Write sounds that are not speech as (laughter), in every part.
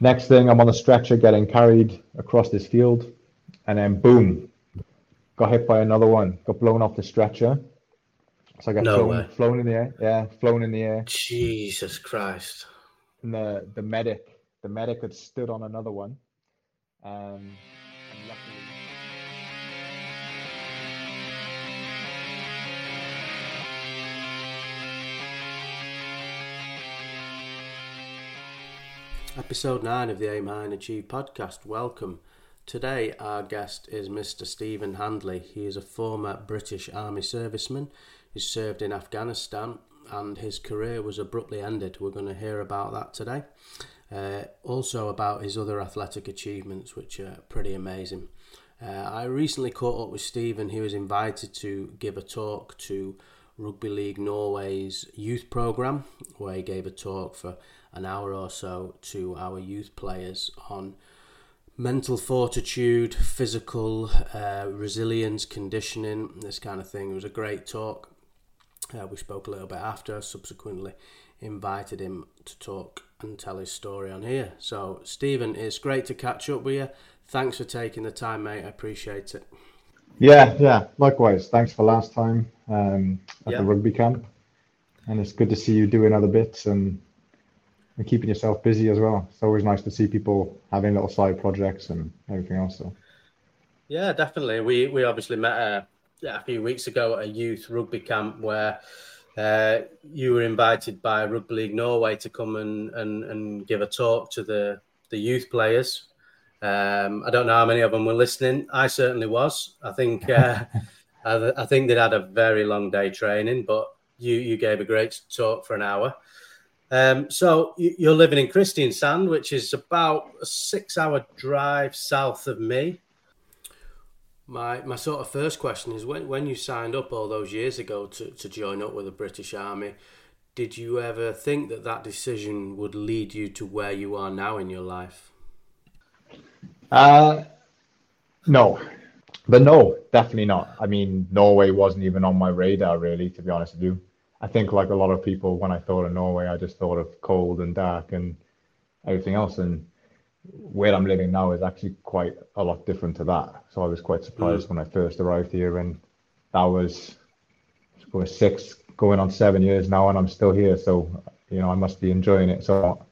Next thing, I'm on the stretcher getting carried across this field, and then boom, got hit by another one, got blown off the stretcher. So I got No flown, flown in the air. Yeah, flown in the air. Jesus Christ. And the the medic, the medic had stood on another one. Um, Episode 9 of the Aim High and Achieve podcast. Welcome. Today, our guest is Mr. Stephen Handley. He is a former British Army serviceman. He served in Afghanistan and his career was abruptly ended. We're going to hear about that today. Uh, also, about his other athletic achievements, which are pretty amazing. Uh, I recently caught up with Stephen. He was invited to give a talk to Rugby League Norway's youth programme, where he gave a talk for an hour or so to our youth players on mental fortitude, physical uh, resilience, conditioning, this kind of thing. It was a great talk. Uh, we spoke a little bit after, subsequently invited him to talk and tell his story on here. So, Stephen, it's great to catch up with you. Thanks for taking the time, mate. I appreciate it. yeah, yeah. Likewise, thanks for last time um, at Yeah. the rugby camp, and it's good to see you doing other bits and and keeping yourself busy as well. It's always nice to see people having little side projects and everything else. So Yeah, definitely. We we obviously met uh, yeah, a few weeks ago at a youth rugby camp where uh, you were invited by Rugby League Norway to come and, and, and give a talk to the, the youth players. Um, I don't know how many of them were listening. I certainly was. I think uh, (laughs) I, I think they'd had a very long day training, but you you gave a great talk for an hour. Um, so you- you're living in Kristiansand, which is about a six-hour drive south of me. My my sort of first question is when when you signed up all those years ago to, to join up with the British Army, did you ever think that that decision would lead you to where you are now in your life? Uh, no, but no, definitely not. I mean, Norway wasn't even on my radar, really, to be honest with you. I think, like a lot of people, when I thought of Norway, I just thought of cold and dark and everything else. And where I'm living now is actually quite a lot different to that. So I was quite surprised mm. when I first arrived here, and that was going six, going on seven years now, and I'm still here. So, you know, I must be enjoying it. So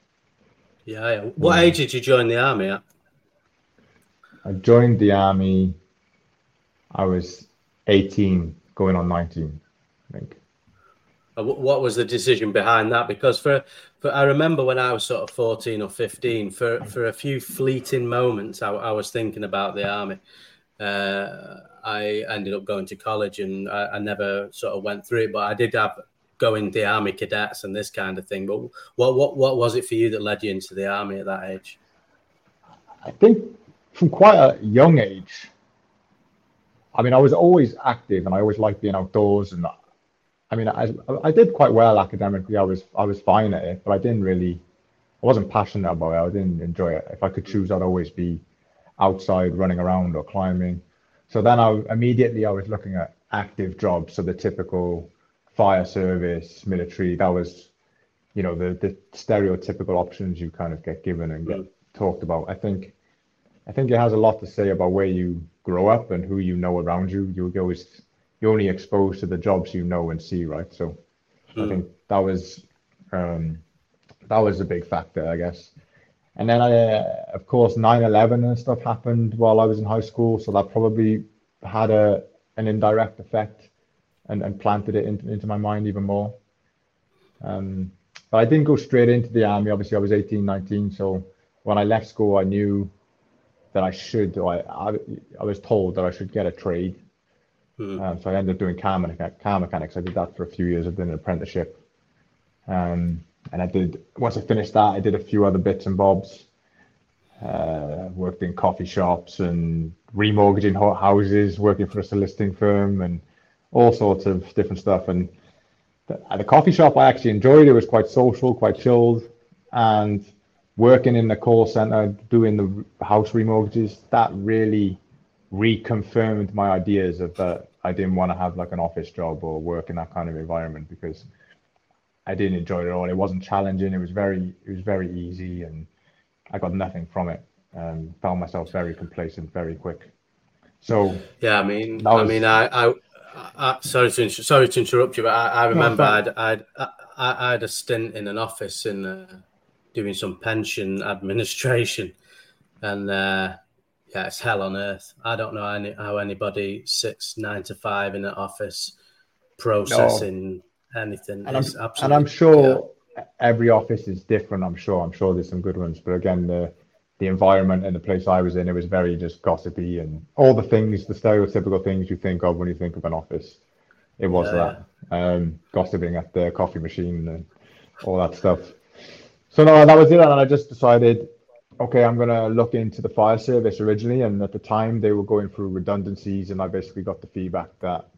Yeah. yeah. What age did you join the army at? I joined the army. I was 18, going on 19, I think. Uh, wh- What was the decision behind that? Because for, for I remember when I was sort of fourteen or fifteen, for for a few fleeting moments, I, I was thinking about the army. Uh, I ended up going to college, and I, I never sort of went through it. But I did have going the army cadets and this kind of thing. But what what what was it for you that led you into the army at that age? I think from quite a young age. I mean, I was always active, and I always liked being outdoors. And I mean, I I did quite well academically. I was I was fine at it, but I didn't really, I wasn't passionate about it. I didn't enjoy it. If I could choose, I'd always be outside running around or climbing. So then I immediately I was looking at active jobs, so the typical fire service, military. That was, you know, the the stereotypical options you kind of get given and get mm. talked about. I think, I think it has a lot to say about where you grow up and who you know around you. You always you're only exposed to the jobs you know and see, right? So I think that was um, that was a big factor, I guess. And then I, uh, of course, 9/11 and stuff happened while I was in high school, so that probably had a an indirect effect and, and planted it into, into my mind even more. Um, but I didn't go straight into the army. Obviously, I was 18, 19, so when I left school, I knew that I should, or I, I, I was told that I should get a trade. Um, so I ended up doing car, mechanic, car mechanics. I did that for a few years. I did an apprenticeship. Um, and I did, once I finished that, I did a few other bits and bobs. Uh, worked in coffee shops and remortgaging ho- houses, working for a soliciting firm and all sorts of different stuff. And the, at the coffee shop, I actually enjoyed it. It was quite social, quite chilled. And working in the call center, doing the house remortgages, that really reconfirmed my ideas of that I didn't want to have like an office job or work in that kind of environment because I didn't enjoy it at all. It wasn't challenging. It was very, it was very easy and I got nothing from it. Um, found myself very complacent very quick. So yeah, I mean, was... I mean, I, I, I, sorry to sorry to interrupt you, but I, I remember no, I'd, I'd, I, I had a stint in an office in uh, doing some pension administration, and uh, yeah, it's hell on earth. I don't know any, how anybody sits nine to five in an office processing no. anything. And I'm, and I'm, sure yeah. every office is different. I'm sure. I'm sure there's some good ones, but again, the the environment and the place I was in, it was very just gossipy and all the things, the stereotypical things you think of when you think of an office. It was yeah. that um, gossiping at the coffee machine and all that stuff. So no, that was it, and I just decided okay, I'm going to look into the fire service originally. And at the time, they were going through redundancies, and I basically got the feedback that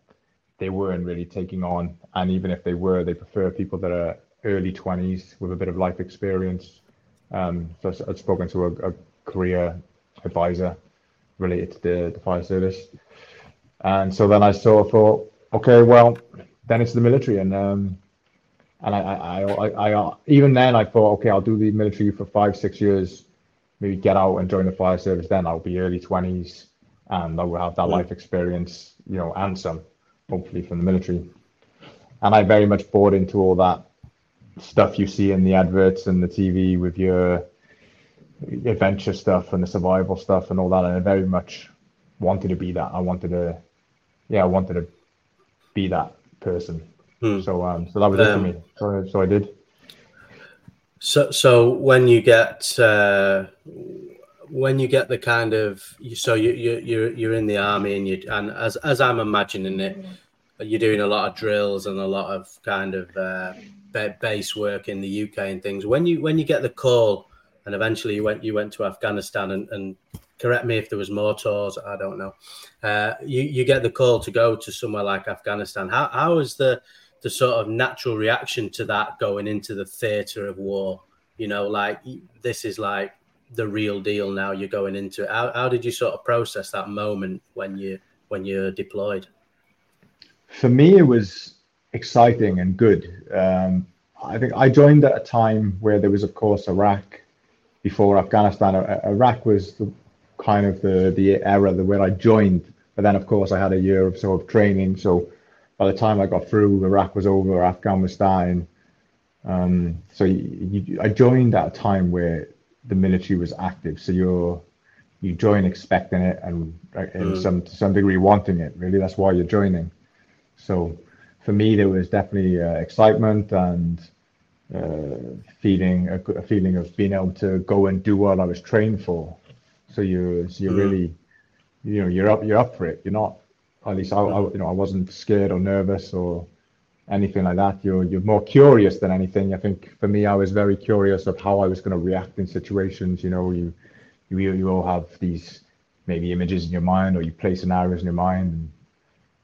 they weren't really taking on. And even if they were, they prefer people that are early 20s with a bit of life experience. Um, so I'd spoken to a, a career advisor related to the, the fire service. And so then I sort of thought, okay, well, then it's the military. And um, and I, I, I, I, even then I thought, okay, I'll do the military for five, six years maybe get out and join the fire service then I'll be early 20s and I will have that yeah. life experience, you know, and some, hopefully from the military. And I very much bought into all that stuff you see in the adverts and the TV with your adventure stuff and the survival stuff and all that. And I very much wanted to be that. I wanted to, yeah, I wanted to be that person. Hmm. So, um, so that was um, it for um, me. So, so I did. So, so when you get uh, when you get the kind of so you you you're you're in the army and you and as as I'm imagining it, you're doing a lot of drills and a lot of kind of uh, base work in the UK and things. When you when you get the call and eventually you went you went to Afghanistan and, and correct me if there was more tours. I don't know. Uh, you you get the call to go to somewhere like Afghanistan. How how is the the sort of natural reaction to that going into the theater of war. You know, like this is like the real deal now. You're going into it. How, how did you sort of process that moment when you when you're deployed? For me, it was exciting and good. Um, I think I joined at a time where there was, of course, Iraq before Afghanistan. Iraq was the, kind of the the era where I joined, but then, of course, I had a year of sort of training. So by the time I got through, Iraq was over, Afghanistan. Um, so you, you, I joined at a time where the military was active. So you're you join expecting it and in mm. some to some degree wanting it. Really, that's why you're joining. So for me, there was definitely uh, excitement and uh, feeling a, a, feeling of being able to go and do what I was trained for. So you so you're mm. really you know you're up you're up for it. You're not at least I, I, you know I wasn't scared or nervous or anything like that. You're you're more curious than anything. I think for me, I was very curious of how I was going to react in situations. You know, you you you all have these maybe images in your mind or you play scenarios in your mind. And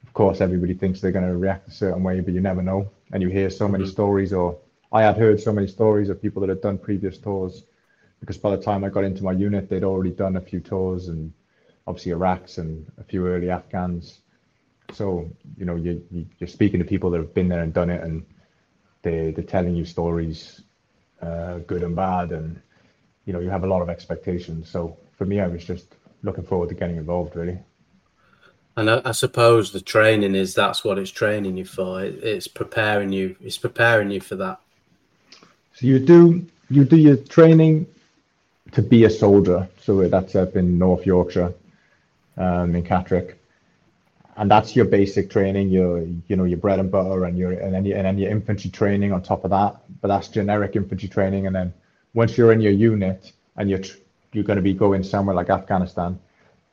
of course, everybody thinks they're going to react a certain way, but you never know. And you hear so many mm-hmm. stories, or I had heard so many stories of people that had done previous tours. Because by the time I got into my unit, they'd already done a few tours and obviously Iraqs and a few early Afghans so you know you, you are speaking to people that have been there and done it, and they they're telling you stories, uh, good and bad, and you know you have a lot of expectations. So for me, I was just looking forward to getting involved, really. And I, I suppose the training is that's what it's training you for. It, it's preparing you. It's preparing you for that. So you do you do your training to be a soldier. So that's up in North Yorkshire, um, in Catterick and that's your basic training, your you know your bread and butter, and your and then your, and then your infantry training on top of that. But that's generic infantry training, and then once you're in your unit and you're you're going to be going somewhere like Afghanistan,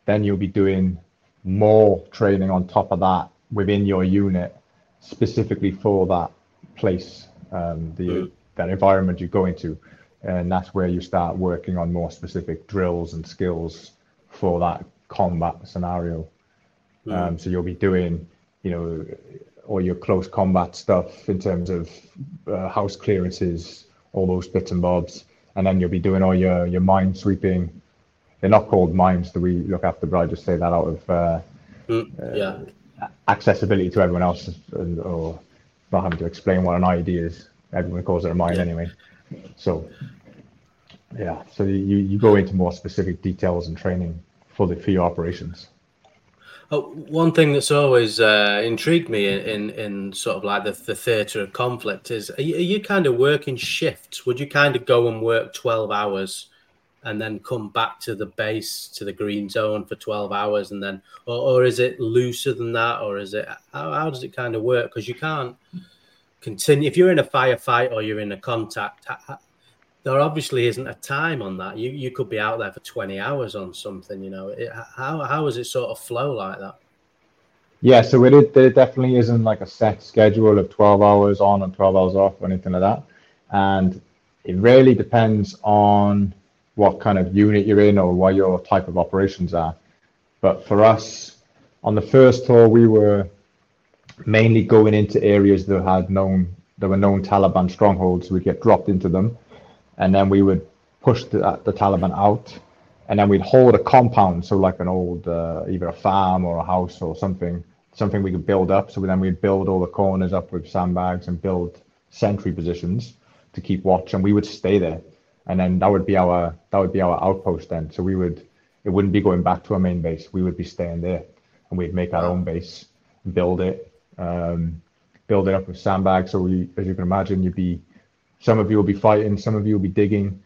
then you'll be doing more training on top of that within your unit, specifically for that place, um, the mm. that environment you're going to, and that's where you start working on more specific drills and skills for that combat scenario. Mm. Um, so you'll be doing, you know, all your close combat stuff in terms of uh, house clearances, all those bits and bobs, and then you'll be doing all your your mine sweeping. They're not called mines that we look after, but I just say that out of uh, mm, yeah. Uh, accessibility to everyone else, and, or not having to explain what an IED is. Everyone calls it a mine yeah. anyway. So, Yeah, so you, you go into more specific details and training for the for your operations. Oh, one thing that's always uh, intrigued me in, in, in sort of like the, the theatre of conflict is are you, are you kind of working shifts? Would you kind of go and work 12 hours and then come back to the base to the green zone for 12 hours and then or, or is it looser than that or is it how, how does it kind of work because you can't continue if you're in a firefight or you're in a contact there obviously isn't a time on that. You you could be out there for 20 hours on something you know. It, how how does it sort of flow like that? Yeah so it, it, there definitely isn't like a set schedule of 12 hours on and 12 hours off or anything like that. And it really depends on what kind of unit you're in or what your type of operations are. But for us, on the first tour, we were mainly going into areas that had known there were known Taliban strongholds. We'd get dropped into them, and then we would push the, the Taliban out, and then we'd hold a compound, so like an old uh, either a farm or a house or something, something we could build up. So then we'd build all the corners up with sandbags and build sentry positions to keep watch, and we would stay there and then that would be our that would be our outpost then. So we would it wouldn't be going back to our main base. We would be staying there, and we'd make our own base, build it, um, build it up with sandbags. So we, as you can imagine, you'd be some of you will be fighting, some of you will be digging.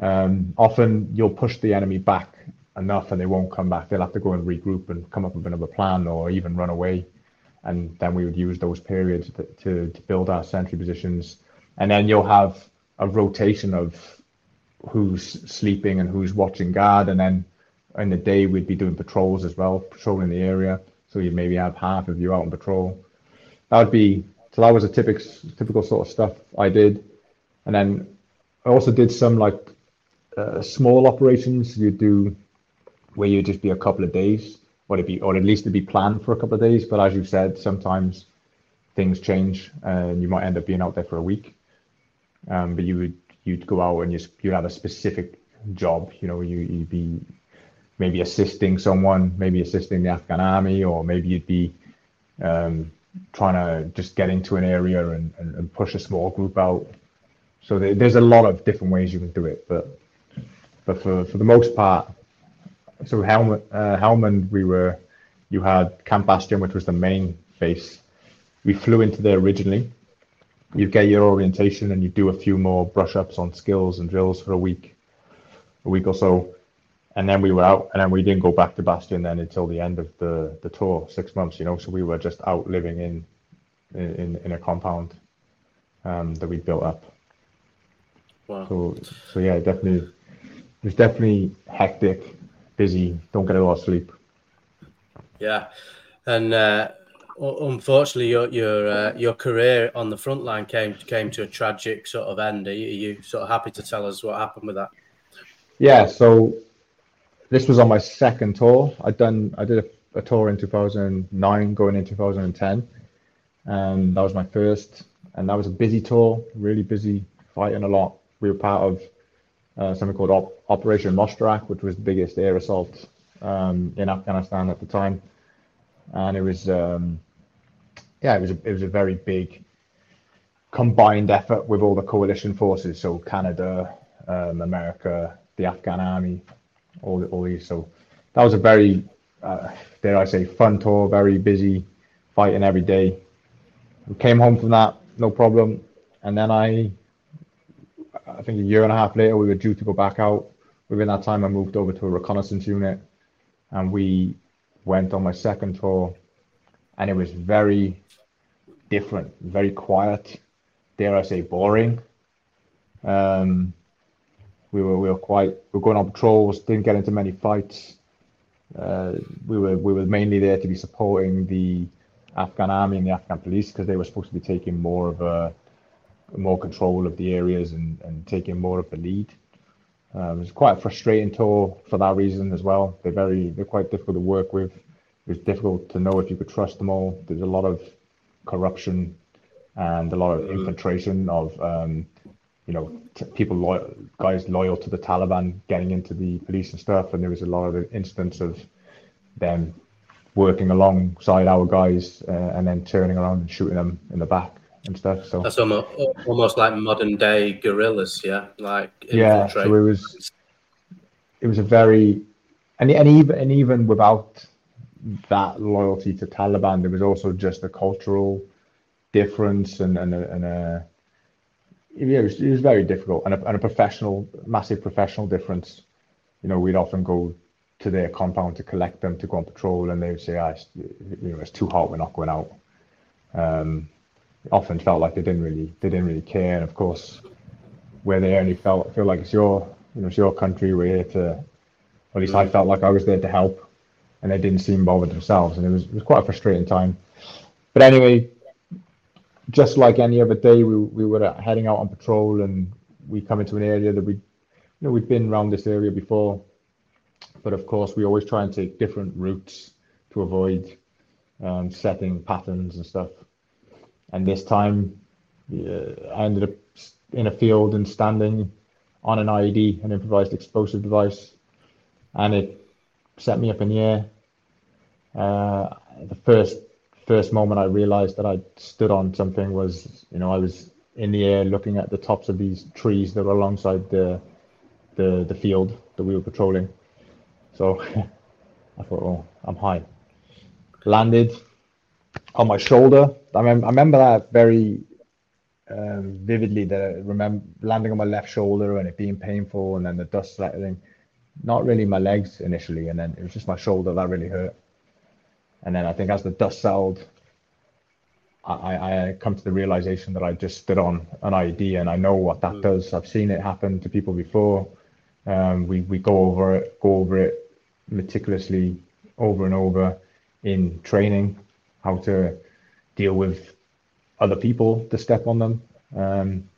Um, often you'll push the enemy back enough, and they won't come back. They'll have to go and regroup and come up with another plan, or even run away. And then we would use those periods to, to, to build our sentry positions, and then you'll have a rotation of who's sleeping and who's watching guard, and then in the day we'd be doing patrols as well, patrolling the area. So you'd maybe have half of you out on patrol. That would be so. That was a typical typical sort of stuff I did, and then I also did some like uh, small operations. You do where you'd just be a couple of days, or it be or at least it'd be planned for a couple of days. But as you said, sometimes things change, and you might end up being out there for a week. Um, but you would you'd go out and you you'd have a specific job. You know, you you'd be maybe assisting someone, maybe assisting the Afghan army, or maybe you'd be um, trying to just get into an area and, and, and push a small group out. So there, there's a lot of different ways you can do it, but but for, for the most part, so Helmand, uh, Helmand, we were you had Camp Bastion, which was the main base. We flew into there originally, you get your orientation and you do a few more brush ups on skills and drills for a week, a week or so, and then we were out, and then we didn't go back to Bastion then until the end of the the tour, six months, you know. So we were just out living in in in a compound um, that we built up. Wow. So so yeah, definitely, it was definitely hectic, busy. Don't get a lot of sleep. Yeah, and. Uh unfortunately, your your uh, your career on the front line came came to a tragic sort of end. Are you, are you, sort of happy to tell us what happened with that? Yeah, so this was on my second tour. I'd done I did a, a tour in 2009, going in 2010, and that was my first. And that was a busy tour, really busy, fighting a lot. We were part of uh, something called Op- Operation Moshtarak, which was the biggest air assault um, in Afghanistan at the time and it was um, yeah, it was a, it was a very big combined effort with all the coalition forces. So Canada, um, America, the Afghan army, all all these. So that was a very uh, dare I say fun tour, very busy, fighting every day. We came home from that, no problem, and then I. I think a year and a half later, we were due to go back out. Within that time, I moved over to a reconnaissance unit, and we went on my second tour, and it was very different, very quiet, dare I say, boring. Um, we were we were quite we were going on patrols, didn't get into many fights. Uh, we were we were mainly there to be supporting the Afghan army and the Afghan police because they were supposed to be taking more of a more control of the areas and, and taking more of the lead. Um, it was quite a frustrating tour for that reason as well. They're very they're quite difficult to work with. It was difficult to know if you could trust them all. There's a lot of corruption and a lot of mm-hmm. infiltration of um, you know t- people guys loyal to the Taliban getting into the police and stuff. And there was a lot of instance of them working alongside our guys uh, and then turning around and shooting them in the back and stuff. So that's almost almost like modern day guerrillas, yeah, like yeah. So it was it was a very and and even and even without that loyalty to Taliban, there was also just a cultural difference and and a, and a yeah, it was, it was very difficult and a, and a professional, massive professional difference. You know, we'd often go to their compound to collect them to go on patrol, and they would say, oh, it's, you know, it's too hot, we're not going out." Um, often felt like they didn't really they didn't really care, and of course, where they only felt feel like it's your you know it's your country, we're here to. At least I felt like I was there to help, and they didn't seem bothered themselves, and it was it was quite a frustrating time. But anyway, just like any other day, we we were heading out on patrol, and we come into an area that we, you know, we'd been around this area before, but of course we always try and take different routes to avoid um, setting patterns and stuff. And this time, uh, I ended up in a field and standing on an IED, an improvised explosive device, and it set me up in the air. Uh, the first first moment I realized that I stood on something was, you know, I was in the air looking at the tops of these trees that were alongside the the, the field that we were patrolling. So (laughs) I thought, oh, I'm high. Landed on my shoulder. I, mem- I remember that very um, vividly. That I remember landing on my left shoulder and it being painful, and then the dust settling. Not really my legs initially, and then it was just my shoulder that really hurt. And then I think as the dust settled, I, I come to the realization that I just stood on an IED and I know what that mm. does. I've seen it happen to people before. Um, we, we go over it, go over it meticulously over and over in training, how to deal with other people to step on them. Um,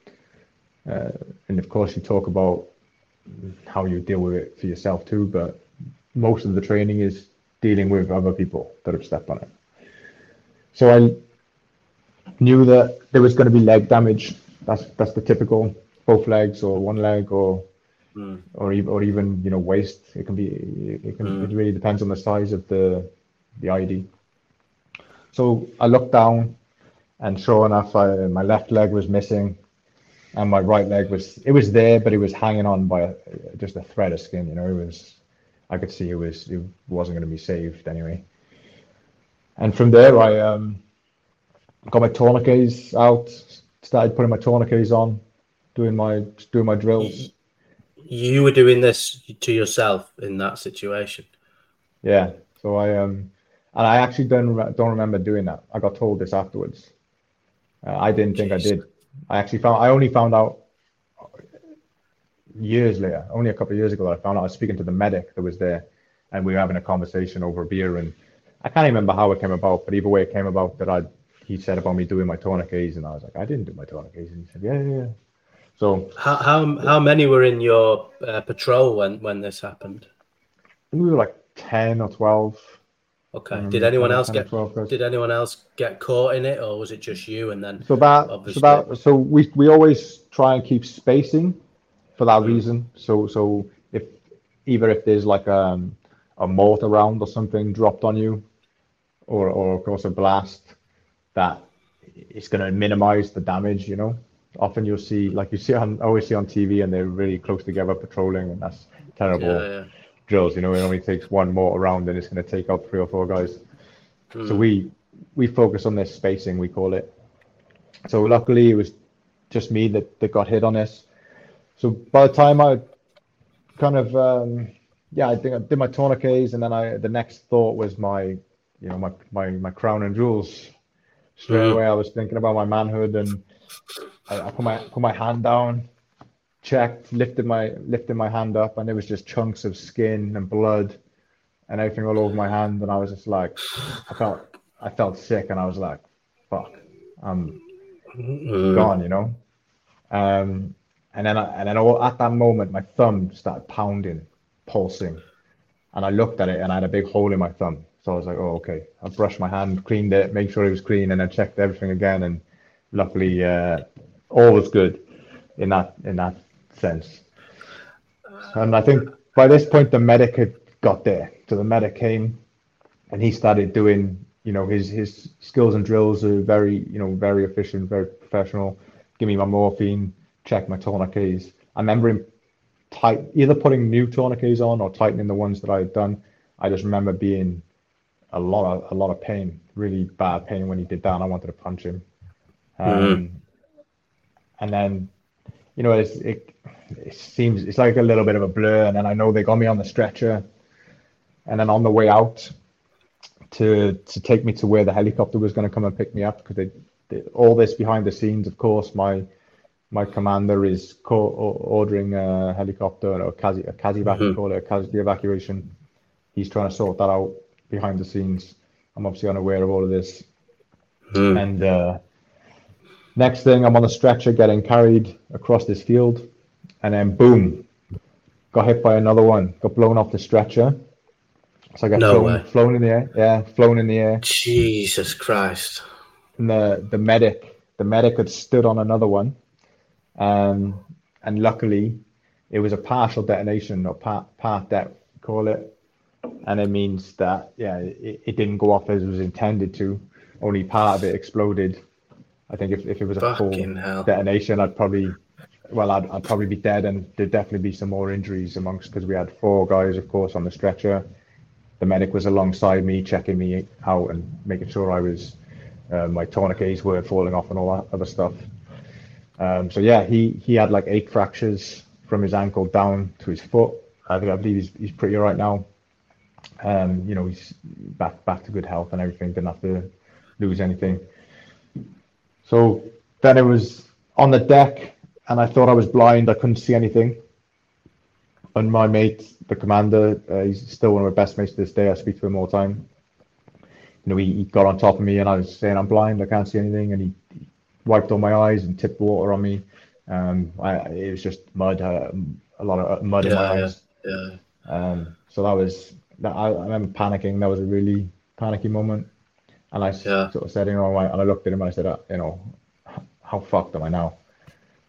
uh, and of course, you talk about how you deal with it for yourself too, but most of the training is dealing with other people that have stepped on it. So I knew that there was going to be leg damage. That's that's the typical both legs or one leg or mm. or even or even you know waist. It can be it can mm. it really depends on the size of the the IED. So I looked down, and sure enough, I, my left leg was missing, and my right leg was it was there, but it was hanging on by a, just a thread of skin. You know, it was I could see it was it wasn't going to be saved anyway. And from there, I um, got my tourniquets out, started putting my tourniquets on, doing my doing my drills. You were doing this to yourself in that situation. Yeah. So I um, and I actually don't don't remember doing that. I got told this afterwards. Uh, I didn't think Jeez. I did. I actually found I only found out years later, only a couple of years ago, that I found out I was speaking to the medic that was there, and we were having a conversation over a beer. And I can't remember how it came about, but either way, it came about that I he said about me doing my tourniquets, and I was like, I didn't do my tourniquets, and he said, Yeah, yeah. yeah. So how how how many were in your uh, patrol when when this happened? we were like ten or twelve. Okay. Um, did anyone else get? Did anyone else get caught in it, or was it just you? And then so that so that so we we always try and keep spacing for that reason. So so if either if there's like a um, a mortar round or something dropped on you, or or of course a blast, that it's going to minimize the damage. You know, often you'll see like you see on always see on TV and they're really close together patrolling, and that's terrible yeah, yeah. Drills. You know, it only takes one mortar round and it's going to take out three or four guys. Mm. So we we focus on this spacing we call it. So luckily it was just me that, that got hit on this. So by the time I kind of um, yeah, I think I did my tourniquets, and then I the next thought was my you know my my my crown and jewels. Straight away, I was thinking about my manhood, and I, I put my put my hand down, checked, lifted my lifted my hand up, and there was just chunks of skin and blood and everything all over my hand, and I was just like, I felt I felt sick, and I was like, fuck, I'm mm. gone, you know. Um, and then, I, and then at that moment, my thumb started pounding, pulsing, and I looked at it, and I had a big hole in my thumb. So I was like, "Oh, okay." I brushed my hand, cleaned it, made sure it was clean, and I checked everything again. And luckily, uh, all was good in that in that sense. And I think by this point, the medic had got there. So the medic came, and he started doing you know, his his skills and drills are very, you know, very efficient, very professional. Give me my morphine, check my tourniquets. I remember him tight, either putting new tourniquets on or tightening the ones that I had done. I just remember being a lot of a lot of pain, really bad pain when he did that. And I wanted to punch him. Um, mm-hmm. And then, you know, it it seems it's like a little bit of a blur. And then I know they got me on the stretcher, and then on the way out, to to take me to where the helicopter was going to come and pick me up because they, they, all this behind the scenes. Of course, my my commander is co- ordering a helicopter or a CASI, a mm-hmm. call it a casualty evacuation. He's trying to sort that out behind the scenes. I'm obviously unaware of all of this. Mm. And uh, next thing, I'm on the stretcher getting carried across this field, and then boom, got hit by another one. Got blown off the stretcher so I got no flown, flown in the air. Yeah, flown in the air. Jesus Christ. And the, the medic, the medic had stood on another one. Um, and luckily, it was a partial detonation or part, part that call it. And it means that, yeah, it, it didn't go off as it was intended to. Only part of it exploded. I think if, if it was a Fucking full hell. detonation, I'd probably, well, I'd, I'd probably be dead and there'd definitely be some more injuries amongst, because we had four guys, of course, on the stretcher the medic was alongside me, checking me out and making sure I was uh, my tourniquets weren't falling off and all that other stuff. Um, so yeah, he he had like eight fractures from his ankle down to his foot. I think I believe he's he's pretty all right now. Um, you know, he's back back to good health and everything. Didn't have to lose anything. So then it was on the deck, and I thought I was blind. I couldn't see anything and my mate, the commander, uh, he's still one of my best mates to this day. I speak to him all the time. You know, he, he got on top of me and I was saying I'm blind, I can't see anything, and he, he wiped all my eyes and tipped water on me. Um, I, it was just mud, uh, a lot of uh, mud yeah, in my eyes. Yeah. Um, so that was that. I, I, remember panicking. That was a really panicky moment. And I yeah. sort of said, you know, and I looked at him and I said, uh, you know, how fucked am I now?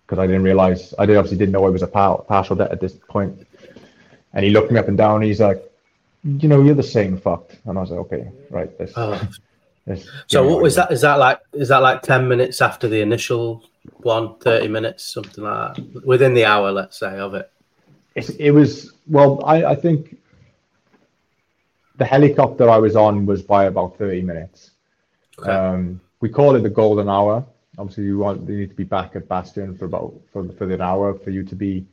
Because I didn't realize, I did obviously didn't know I was a partial debt at this point. And he looked me up and down. And he's like, you know, you're the same fucked. And I was like, okay, right. This, oh. this, so what was that? Is that like, is that like 10 minutes after the initial one, 30 minutes, something like that? Within the hour, let's say, of it? It, it was, well, I, I think the helicopter I was on was by about 30 minutes. Okay. Um, we call it the golden hour. Obviously, you want you need to be back at Bastion for about for, for an hour for you to be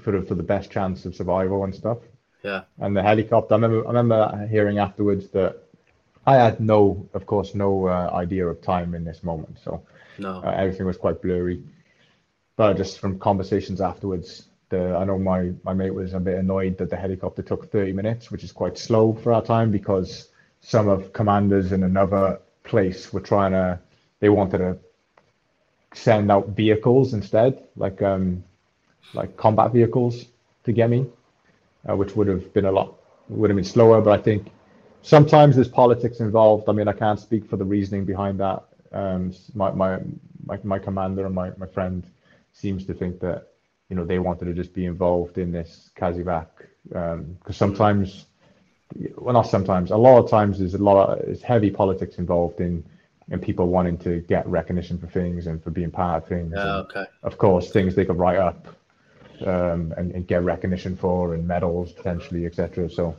for the, for the best chance of survival and stuff. Yeah. And the helicopter, I remember, I remember hearing afterwards that I had no, of course, no uh, idea of time in this moment. So no. Uh, everything was quite blurry. But just from conversations afterwards, the, I know my, my mate was a bit annoyed that the helicopter took 30 minutes, which is quite slow for our time because some of commanders in another place were trying to, they wanted to send out vehicles instead, like um, like combat vehicles to get me, uh, which would have been a lot would have been slower. But I think sometimes there's politics involved. I mean, I can't speak for the reasoning behind that. Um, my, my my my commander and my my friend seems to think that you know they wanted to just be involved in this CASEVAC because um, sometimes well not sometimes a lot of times there's a lot of it's heavy politics involved in and people wanting to get recognition for things and for being part of things. Yeah, okay. Of course, things they could write up um, and, and, get recognition for and medals potentially, etc. So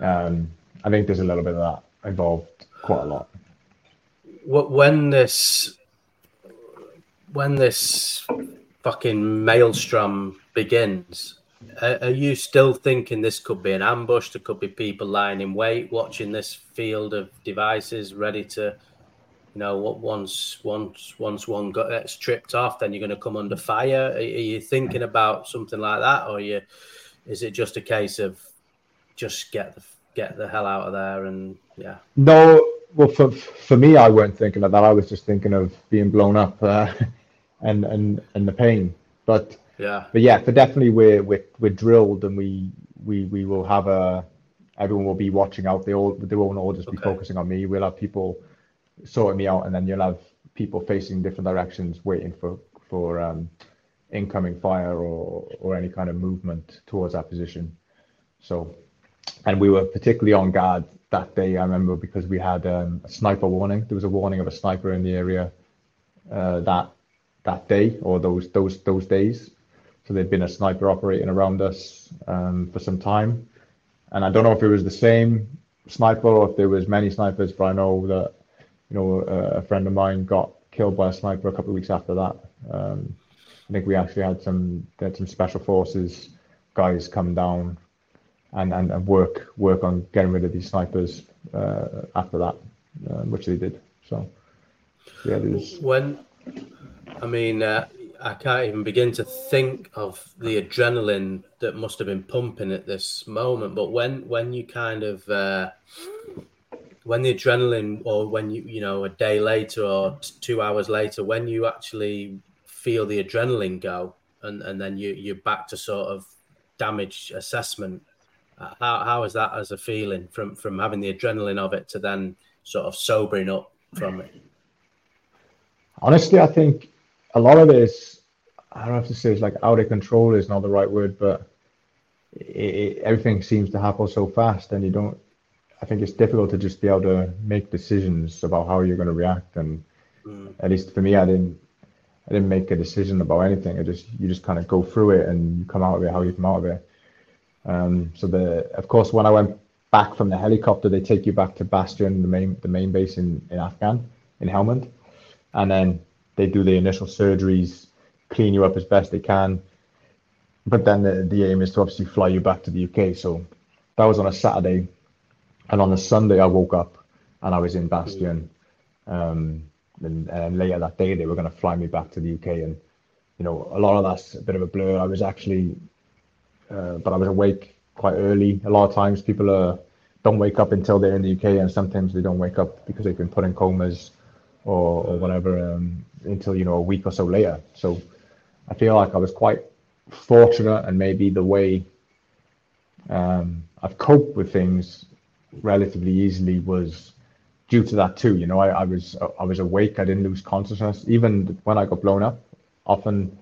um, I think there's a little bit of that involved, quite a lot. When this, when this fucking maelstrom begins, are you still thinking this could be an ambush? There could be people lying in wait, watching this field of devices, ready to you know, what once once once one gets tripped off, then you're going to come under fire. Are, you thinking about something like that, or you is it just a case of just get the get the hell out of there and yeah? No, well, for for me, I weren't thinking of that. I was just thinking of being blown up uh, (laughs) and and and the pain. But yeah, but yeah, but definitely we're we're, we're drilled and we we we will have a everyone will be watching out. They all they won't all just be okay. focusing on me. We'll have people sorting me out, and then you'll have people facing different directions, waiting for for um, incoming fire or or any kind of movement towards that position. So and we were particularly on guard that day. I remember because we had um, a sniper warning. There was a warning of a sniper in the area uh, that that day or those those those days. So there'd been a sniper operating around us um, for some time, and I don't know if it was the same sniper or if there was many snipers, but I know that you know a, a friend of mine got killed by a sniper a couple of weeks after that. Um, I think we actually had some had some special forces guys come down and, and, and work work on getting rid of these snipers uh, after that, uh, which they did. So yeah, there's when I mean uh, I can't even begin to think of the adrenaline that must have been pumping at this moment. But when when you kind of uh, when the adrenaline, or when you you know a day later or t- two hours later, when you actually feel the adrenaline go, and and then you you're back to sort of damage assessment. Uh, how how is that as a feeling from from having the adrenaline of it to then sort of sobering up from it? Honestly, I think a lot of this, I don't have to say it's like out of control is not the right word, but it, it, everything seems to happen so fast, and you don't. I think it's difficult to just be able to make decisions about how you're going to react, and mm. at least for me, I didn't. I didn't make a decision about anything. I just you just kind of go through it and you come out of it how you come out of it. Um, so the of course when I went back from the helicopter, they take you back to Bastion, the main the main base in in Afghan in Helmand, and then they do the initial surgeries, clean you up as best they can. But then the, the aim is to obviously fly you back to the UK. So that was on a Saturday. And on a Sunday, I woke up and I was in Bastion. Um, and, and later that day, they were going to fly me back to the UK. And, you know, a lot of that's a bit of a blur. I was actually, uh, but I was awake quite early. A lot of times people are, don't wake up until they're in the UK, and sometimes they don't wake up because they've been put in comas or, or whatever. Um, until you know a week or so later. So I feel like I was quite fortunate, and maybe the way um, I've coped with things relatively easily was due to that too. You know, I, I was I was awake. I didn't lose consciousness even when I got blown up. Often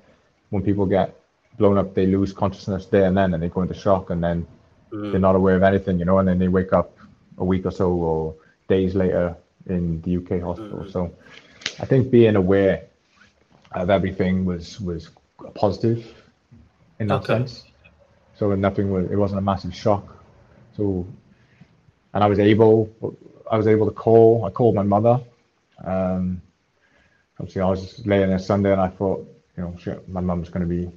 when people get blown up, they lose consciousness there and then, and they go into shock, and then mm. they're not aware of anything. You know, and then they wake up a week or so or days later in the UK hospital. Mm. So I think being aware of everything was was positive in that okay. sense. So nothing was it wasn't a massive shock. So and I was able I was able to call. I called my mother. Um, obviously, I was laying there Sunday, and I thought, you know, shit, my mum's going to be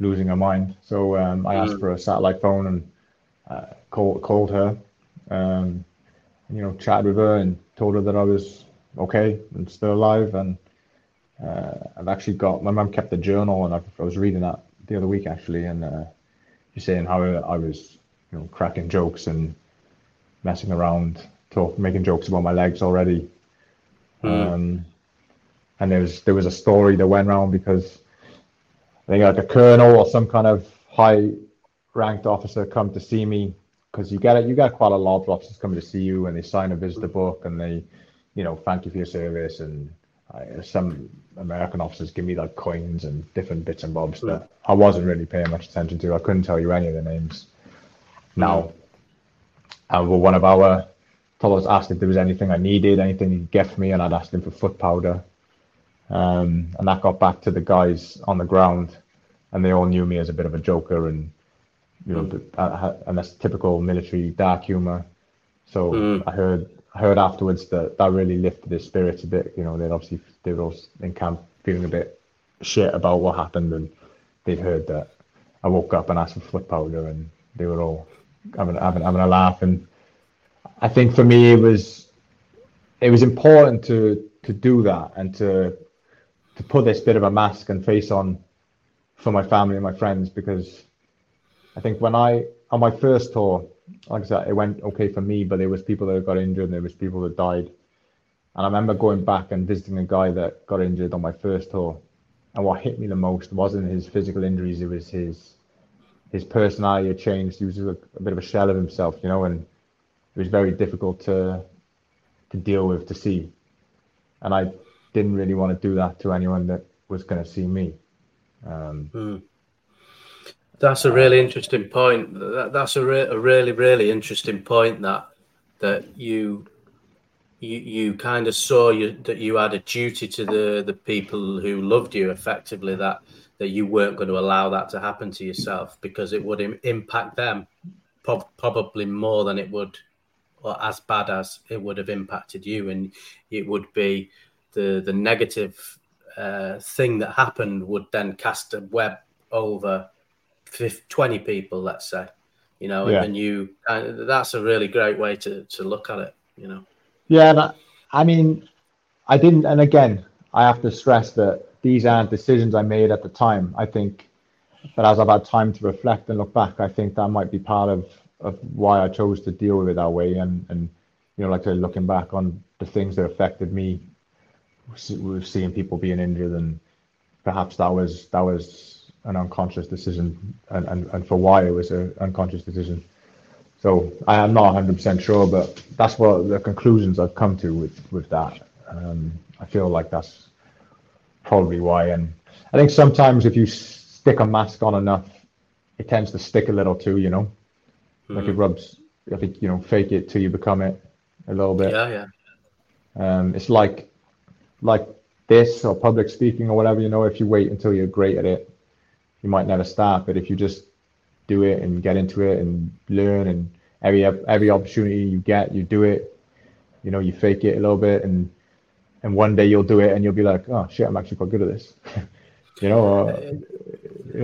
losing her mind. So um, I asked mm. for a satellite phone and uh, called called her. Um, you know, chatted with her and told her that I was okay and still alive. And uh, I've actually got my mum kept a journal, and I've, i was reading that the other week actually, and uh, she's saying how I was, you know, cracking jokes and messing around, talk, making jokes about my legs already. Mm. Um, and there was there was a story that went around because I think like a colonel or some kind of high ranked officer come to see me because you get it you get quite a lot of officers coming to see you and they sign a visitor book and they you know, thank you for your service. And uh, some American officers give me like coins and different bits and bobs that mm. I wasn't really paying much attention to. I couldn't tell you any of the names. Now, and well, one of our fellows asked if there was anything I needed, anything he'd get for me, and I'd asked him for foot powder. Um, and that got back to the guys on the ground, and they all knew me as a bit of a joker and you know, mm. and that's typical military dark humor. So mm. I heard heard afterwards that that really lifted his spirits a bit. You know, they'd obviously they were all in camp feeling a bit shit about what happened, and they'd heard that I woke up and asked for foot powder, and they were all having having having a laugh. And I think for me, it was it was important to to do that and to to put this bit of a mask and face on for my family and my friends because I think when I on my first tour like I said, it went okay for me, but there was people that got injured and there was people that died. And I remember going back and visiting a guy that got injured on my first tour. And what hit me the most wasn't his physical injuries; it was his his personality had changed. He was a, a bit of a shell of himself, you know, and it was very difficult to to deal with to see. And I didn't really want to do that to anyone that was going to see me. Um, mm. That's a really interesting point. That, that's a, re- a really, really interesting point. That that you you you kind of saw you that you had a duty to the the people who loved you effectively that that you weren't going to allow that to happen to yourself because it would Im- impact them pro- probably more than it would or as bad as it would have impacted you and it would be the the negative uh, thing that happened would then cast a web over 50, 20 people let's say you know yeah. and you and that's a really great way to to look at it you know yeah, and I, I mean, I didn't. And again, I have to stress that these aren't decisions I made at the time. I think, but as I've had time to reflect and look back, I think that might be part of of why I chose to deal with it that way. And and you know, like I said, looking back on the things that affected me, with seeing people being injured, and perhaps that was that was an unconscious decision, and and, and for why it was an unconscious decision. So I am not 100% sure, but that's what the conclusions I've come to with with that. Um, I feel like that's probably why. And I think sometimes if you stick a mask on enough, it tends to stick a little too. You know, mm-hmm. like it hmm. rubs. I think you know, fake it till you become it a little bit. Yeah, yeah. Um, it's like like this or public speaking or whatever. You know, if you wait until you're great at it, you might never start. But if you just do it and get into it and learn and every every opportunity you get you do it you know you fake it a little bit and and one day you'll do it and you'll be like oh shit i'm actually quite good at this. (laughs) You know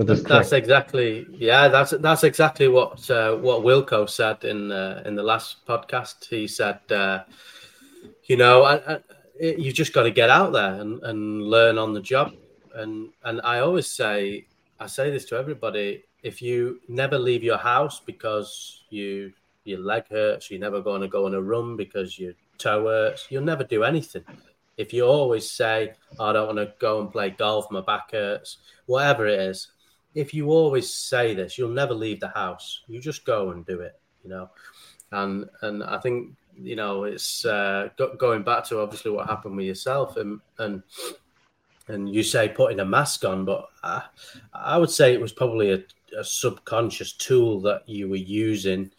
that's, that's exactly yeah that's that's exactly what uh, what wilco said in uh, in the last podcast. He said uh, you know I, I, you just got to get out there and, and learn on the job. And and i always say i say this to everybody if you never leave your house because you your leg hurts, you're never going to go on a run because your toe hurts, you'll never do anything. If you always say, oh, I don't want to go and play golf, my back hurts, whatever it is, if you always say this, you'll never leave the house. You just go and do it, you know. And and I think you know it's uh, going back to obviously what happened with yourself, and and and you say putting a mask on, but I, I would say it was probably a a subconscious tool that you were using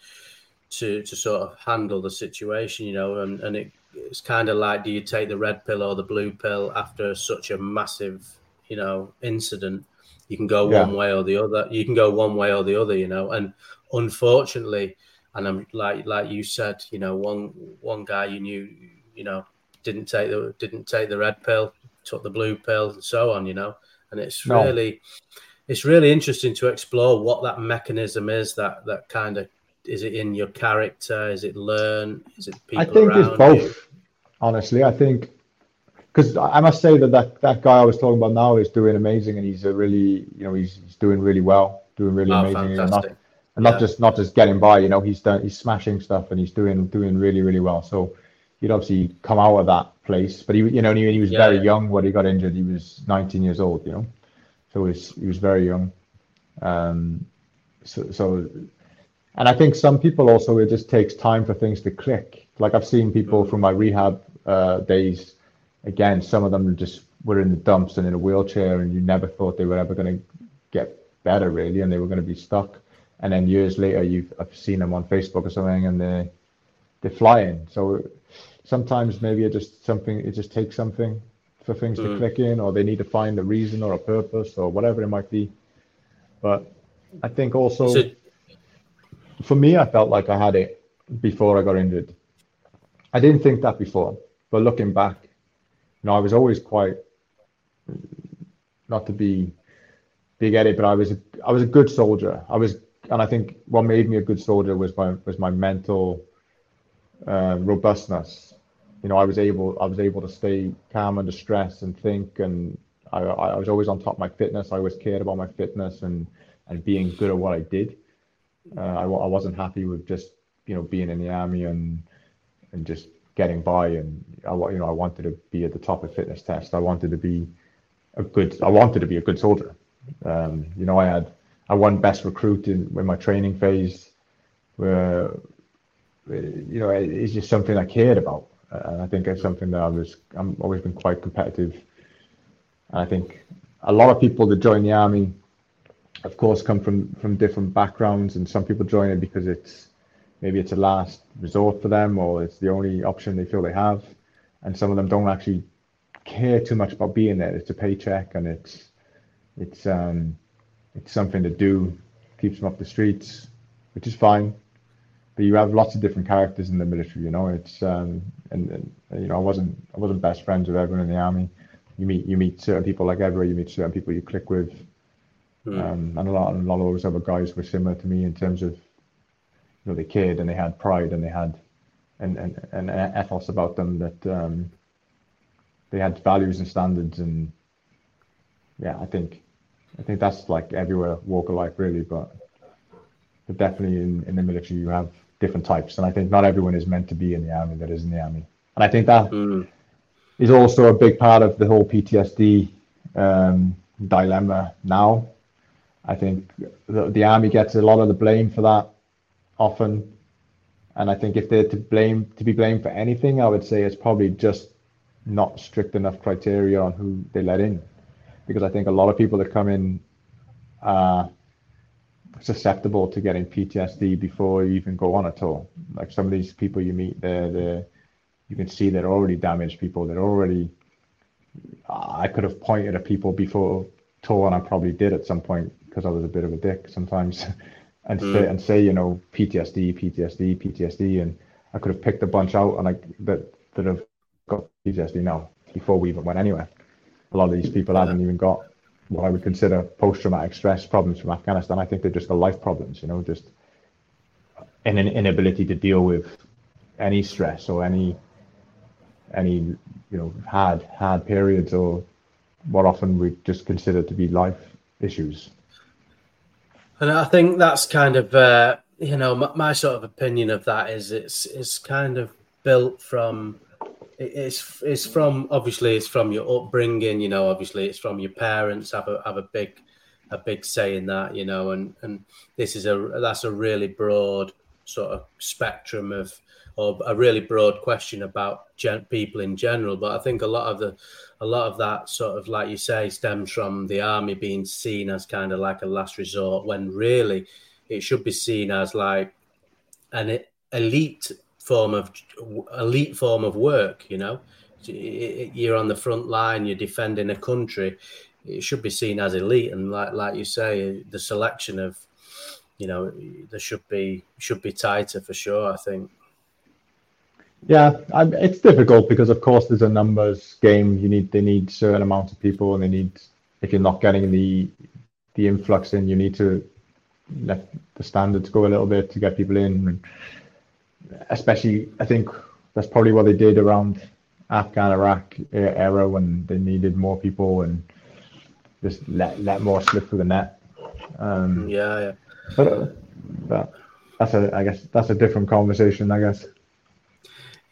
to to sort of handle the situation, you know, and, and it, it's kind of like do you take the red pill or the blue pill after such a massive, you know, incident? You can go yeah. one way or the other. You can go one way or the other, you know, and unfortunately, and I'm like like you said, you know, one one guy you knew, you know, didn't take the didn't take the red pill, took the blue pill, and so on, you know, and it's no. really it's really interesting to explore what that mechanism is that that kind of is it in your character? Is it learn is it people i think it's both you? honestly. I think because i must say that, that that guy i was talking about now is doing amazing and he's a really you know he's, he's doing really well doing really oh, amazing. And not, and not just not just getting by you know he's done he's smashing stuff and he's doing doing really really well. So he'd obviously come out of that place but he you know he, he was yeah, very yeah. young when he got injured he was 19 years old you know so he was, he was very young. Um, so, so, and I think some people also, it just takes time for things to click. Like I've seen people from my rehab uh, days, again, some of them just were in the dumps and in a wheelchair, and you never thought they were ever going to get better, really, and they were going to be stuck. And then years later, you've I've seen them on Facebook or something, and they they're flying. So sometimes maybe it just something it just takes something for things mm. to click in, or they need to find a reason or a purpose or whatever it might be. But I think also so, for me, I felt like I had it before I got injured. I didn't think that before, but looking back, you know, I was always quite not to be big at it, but I was a, I was a good soldier. I was, and I think what made me a good soldier was my was my mental uh, robustness you know, I was able I was able to stay calm under stress and think, and I, I was always on top of my fitness. I always cared about my fitness and and being good at what I did. Uh, I, I wasn't happy with just you know being in the army and and just getting by. And I you know I wanted to be at the top of fitness test. I wanted to be a good. I wanted to be a good soldier. Um, you know, I had I won best recruit in, in my training phase. Where you know it's just something I cared about and I think it's something that I was I'm always been quite competitive. And I think a lot of people that join the army of course, come from from different backgrounds, and some people join it because it's maybe it's a last resort for them, or it's the only option they feel they have, and some of them don't actually care too much about being there. It's a paycheck, and it's it's um it's something to do, keeps them off the streets, which is fine. But you have lots of different characters in the military, you know. It's um and, and you know I wasn't I wasn't best friends with everyone in the army. You meet you meet certain people like everywhere. You meet certain people you click with Mm. Um, and a lot, a lot of those other guys were similar to me in terms of, you know, they cared and they had pride and they had and and, and ethos about them that um, they had values and standards and yeah, I think I think that's like everywhere walk of life really, but but definitely in, in the military you have different types, and I think not everyone is meant to be in the army that is in the army, and I think that mm. is also a big part of the whole PTSD um, dilemma now I think the, the army gets a lot of the blame for that often. And I think if they're to blame to be blamed for anything, I would say it's probably just not strict enough criteria on who they let in. Because I think a lot of people that come in are susceptible to getting PTSD before you even go on at all. Like some of these people you meet, they're, they're you can see they're already damaged people. They're already. I could have pointed at people before tour, and I probably did at some point because I was a bit of a dick sometimes, (laughs) and mm. say and say you know PTSD, PTSD, PTSD, and I could have picked a bunch out and like that that have got PTSD now before we even went anywhere. A lot of these people yeah. haven't even got what I would consider post-traumatic stress problems from Afghanistan. I think they're just the life problems, you know, just an inability to deal with any stress or any any you know hard hard periods or what often we just consider to be life issues. And I think that's kind of, uh, you know, my, my, sort of opinion of that is it's it's kind of built from, it's it's from obviously it's from your upbringing, you know, obviously it's from your parents have a have a big a big say in that, you know, and and this is a that's a really broad sort of spectrum of or a really broad question about gen- people in general. But I think a lot of the a lot of that sort of like you say stems from the army being seen as kind of like a last resort when really it should be seen as like an elite form of elite form of work you know you're on the front line you're defending a country it should be seen as elite and like like you say the selection of you know there should be should be tighter for sure i think yeah, I, it's difficult because of course there's a numbers game. You need they need certain amount of people, and they need if you're not getting the the influx in, you need to let the standards go a little bit to get people in. And especially, I think that's probably what they did around Afghan Iraq era when they needed more people and just let let more slip through the net. Um, yeah, yeah. But, but that's a I guess that's a different conversation. I guess.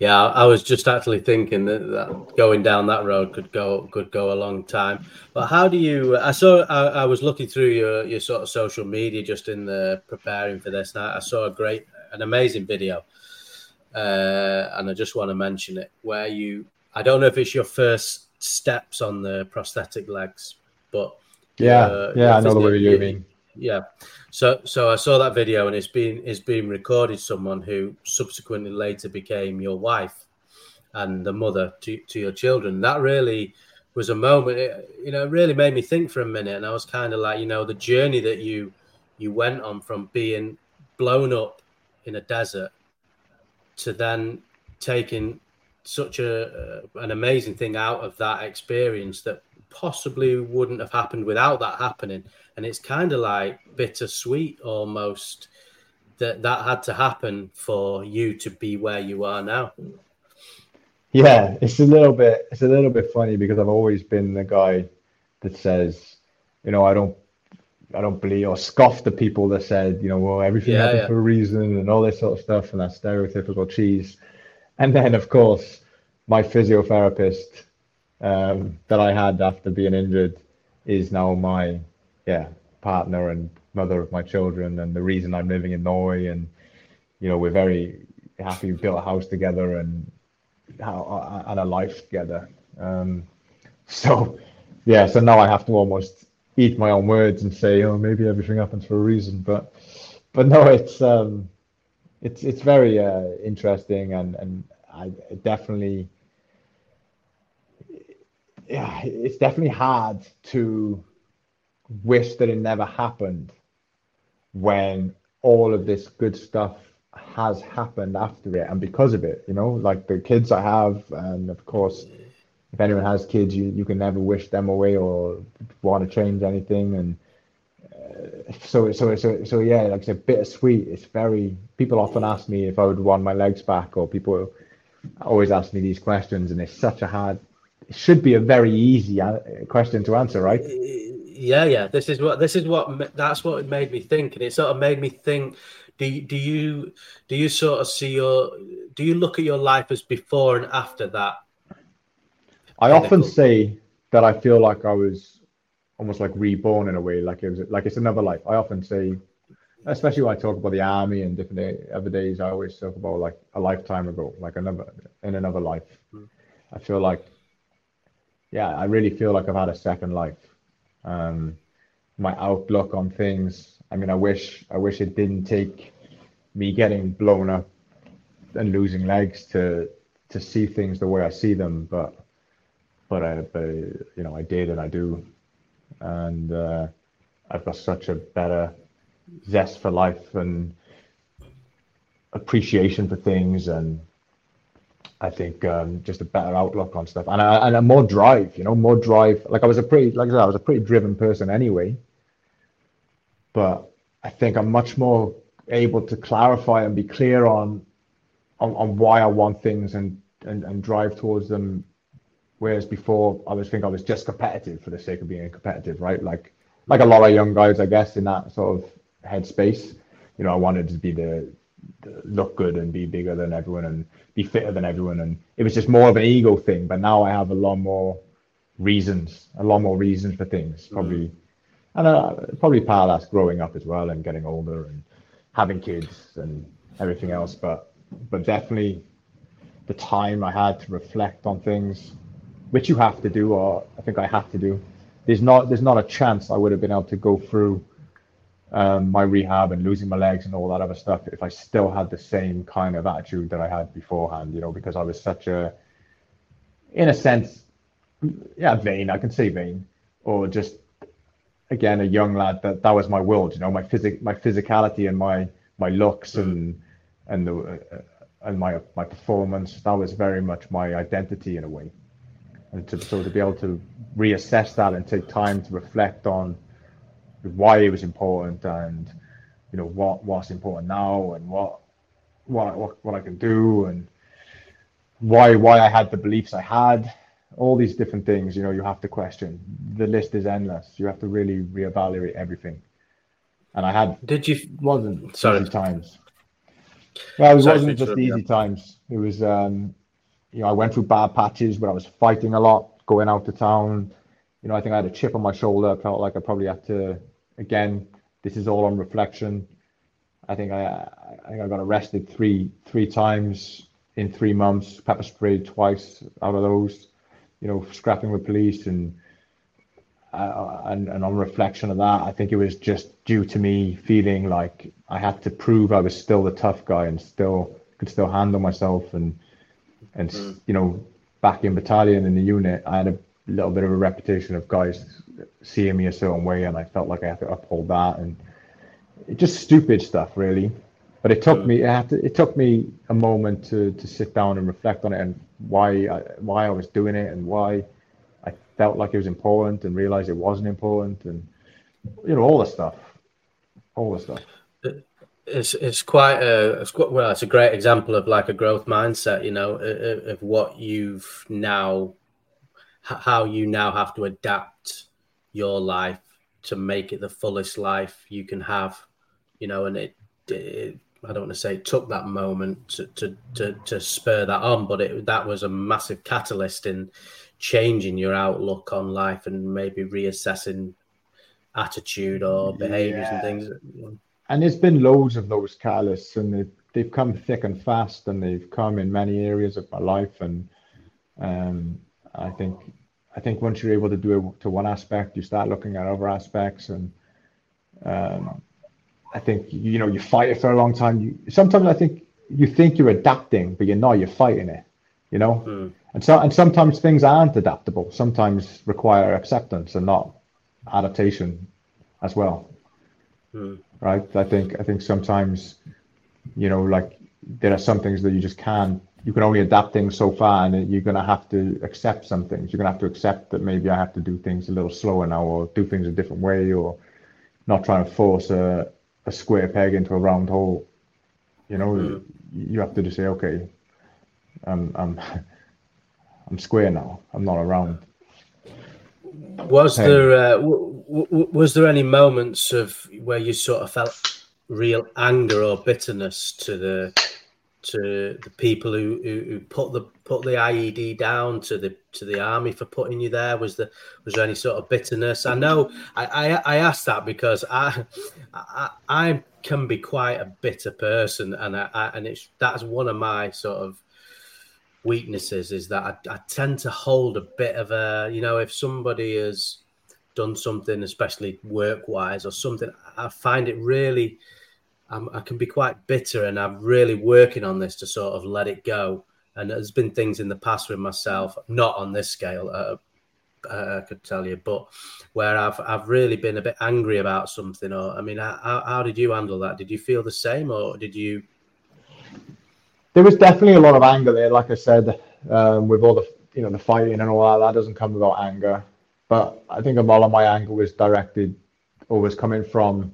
Yeah, I was just actually thinking that, going down that road could go could go a long time. But how do you? I saw I, I, was looking through your your sort of social media just in the preparing for this. And I, I saw a great, an amazing video, uh, and I just want to mention it where you. I don't know if it's your first steps on the prosthetic legs, but yeah, uh, yeah, I know the way you mean. Yeah, so, so I saw that video, and it's been it's been recorded. Someone who subsequently later became your wife and the mother to, to your children. That really was a moment. It, you know, really made me think for a minute, and I was kind of like, you know, the journey that you you went on from being blown up in a desert to then taking such a uh, an amazing thing out of that experience that possibly wouldn't have happened without that happening and it's kind of like bittersweet almost that that had to happen for you to be where you are now. Yeah, it's a little bit it's a little bit funny because I've always been the guy that says, you know, I don't I don't believe or scoff the people that said, you know, well everything yeah, happens yeah. for a reason and all this sort of stuff and that stereotypical cheese. And then of course my physiotherapist um, that I had after being injured is now my yeah, partner and mother of my children, and the reason I'm living in Norway, and you know, we're very happy we built a house together and how, and a life together. Um, (laughs) so yeah, so now I have to almost eat my own words and say, oh, maybe everything happens for a reason. But but no, it's um, it's it's very uh, interesting, and and I definitely yeah, it's definitely hard to wish that it never happened when all of this good stuff has happened after it and because of it you know like the kids i have and of course if anyone has kids you, you can never wish them away or want to change anything. And uh, so so so so yeah like it's a bittersweet. It's very people often ask me if i would want my legs back or people always ask me these questions and it's such a hard it should be a very easy uh, question to answer right? Yeah yeah. This is what this is what that's what it made me think and it sort of made me think do do you do you sort of see your do you look at your life as before and after that i often say that i feel like i was almost like reborn in a way like it was like it's another life i often say especially when i talk about the army and different day, other days i always talk about like a lifetime ago like another in another life mm. i feel like yeah i really feel like i've had a second life um, my outlook on things. I mean, I wish I wish it didn't take me getting blown up and losing legs to to see things the way I see them, but but I but you know I did and I do, and uh, I've got such a better zest for life and appreciation for things and I think um, just a better outlook on stuff and and a more drive, you know, more drive. Like I was a pretty, like I said, I was a pretty driven person anyway. But I think I'm much more able to clarify and be clear on on, on why I want things and, and and drive towards them. Whereas before, I was think I was just competitive for the sake of being competitive, right? Like like a lot of young guys, I guess, in that sort of headspace. You know, I wanted to be the look good and be bigger than everyone and be fitter than everyone. And it was just more of an ego thing. But now I have a lot more reasons, a lot more reasons for things. Mm. Probably, mm. and uh, probably part of that's growing up as well and getting older and having kids and everything else. But but definitely the time I had to reflect on things, which you have to do, or I think I have to do. There's not there's not a chance I would have been able to go through um, my rehab and losing my legs and all that other stuff if I still had the same kind of attitude that I had beforehand, you know, because I was such a, in a sense, yeah, vain, I can say vain, or just, again, a young lad that that was my world, you know, my physic, my physicality and my, my looks mm. and, and the, uh, and my, my performance, that was very much my identity in a way. And to, so to be able to reassess that and take time to reflect on, why it was important and you know what what's important now and what what what, what I can do and why why I had the beliefs I had. All these different things you know you have to question. The list is endless. You have to really reevaluate everything. And I had did you wasn't sorry. times. Well it wasn't just easy times. It was um you know I went through bad patches where I was fighting a lot going out to town you know I think I had a chip on my shoulder I felt like I probably had to again, this is all on reflection. I think I, I think I got arrested three three times in three months, pepper sprayed twice out of those, you know, scrapping with police and uh, and and on reflection of that, I think it was just due to me feeling like I had to prove I was still the tough guy and still could still handle myself and and mm. you know back in battalion in the unit, I had a little bit of a reputation of guys seeing me a certain way, and I felt like I had to uphold that, and it's just stupid stuff, really. But it took mm. me, it, had to, it took me a moment to to sit down and reflect on it, and why I, why I was doing it, and why I felt like it was important, and realized it wasn't important, and you know all the stuff, all the stuff. It's it's quite a it's quite, well it's a great example of like a growth mindset, you know, of, of what you've now how you now have to adapt your life to make it the fullest life you can have, you know, and it, it I don't want to say it took that moment to, to, to, to spur that on, but it, that was a massive catalyst in changing your outlook on life and maybe reassessing attitude or behaviors yeah. and things. And there's been loads of those catalysts, and they've, they've come thick and fast, and they've come in many areas of my life. And um, I think I think once you're able to do it to one aspect, you start looking at other aspects, and um, I think you know you fight it for a long time. You sometimes I think you think you're adapting, but you know you're fighting it. You know, mm. and so and sometimes things aren't adaptable. Sometimes require acceptance and not adaptation as well. Mm. Right? I think I think sometimes you know like there are some things that you just can't you can only adapt things so far and you're going to have to accept some things you're going to have to accept that maybe i have to do things a little slower now or do things a different way or not trying to force a, a square peg into a round hole you know mm. you have to just say okay i'm i'm (laughs) i'm square now i'm not around was hey. there uh, w- w- was there any moments of where you sort of felt real anger or bitterness to the to the people who, who, who, put the put the IED down to the to the army for putting you there? Was there was there any sort of bitterness? I know I I, I asked that because I, I, I can be quite a bitter person, and I, I, and it's that's one of my sort of weaknesses is that I, I tend to hold a bit of a you know if somebody has done something especially work wise or something I find it really I'm, i can be quite bitter, and I'm really working on this to sort of let it go. And there's been things in the past with myself, not on this scale, uh, uh, I could tell you, but where I've I've really been a bit angry about something. Or I mean, how, how did you handle that? Did you feel the same, or did you? There was definitely a lot of anger there. Like I said, um, with all the you know the fighting and all that, that doesn't come without anger. But I think a lot of my anger was directed, or was coming from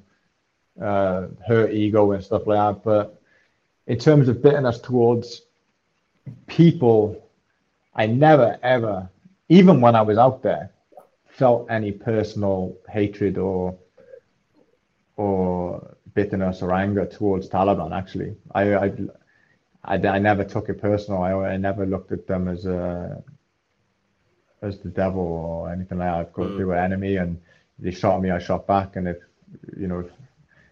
uh, hurt ego and stuff like that. But in terms of bitterness towards people, I never ever, even when I was out there, felt any personal hatred or or bitterness or anger towards Taliban. Actually, I I, I, I never took it personal. I, I never looked at them as a as the devil or anything like that. Of course, mm. they were enemy, and they shot me. I shot back, and if you know if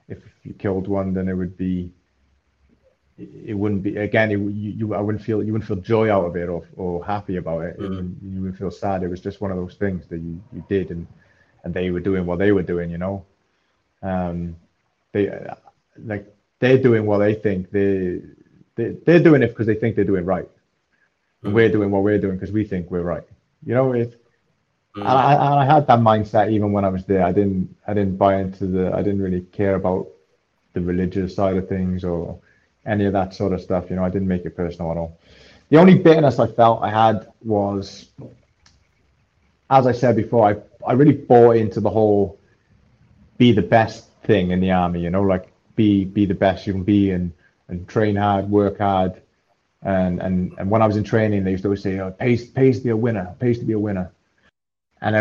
if you killed one, then it would be it wouldn't be again it, you, you I wouldn't feel you wouldn't feel joy out of it or, or happy about it mm. you wouldn't feel sad it was just one of those things that you, you did and and they were doing what they were doing you know um they like they're doing what they think they, they they're doing it because they think they're doing right mm. we're doing what we're doing because we think we're right you know it Mm. And I, and I had that mindset even when I was there. I didn't I didn't buy into the I didn't really care about the religious side of things or any of that sort of stuff. You know, I didn't make it personal at all. The only bitterness I felt I had was, as I said before, I I really bought into the whole be the best thing in the army. You know, like be be the best you can be and and train hard, work hard. And, and and when I was in training, they used to always say, oh, pays pays to be a winner, pays to be a winner and I,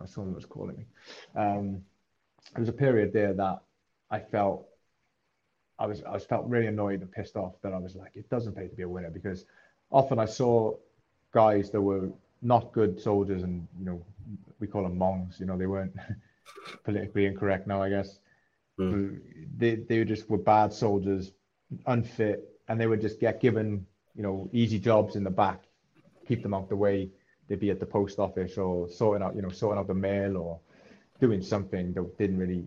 oh, someone was calling me. Um, there was a period there that I felt I was I was felt really annoyed and pissed off that I was like, it doesn't pay to be a winner because often I saw guys that were not good soldiers and you know we call them mongs. You know they weren't (laughs) politically incorrect now, I guess. Mm. They they just were bad soldiers, unfit, and they would just get given you know easy jobs in the back keep them out the way. They'd be at the post office or sorting out, you know, sorting out the mail or doing something that didn't really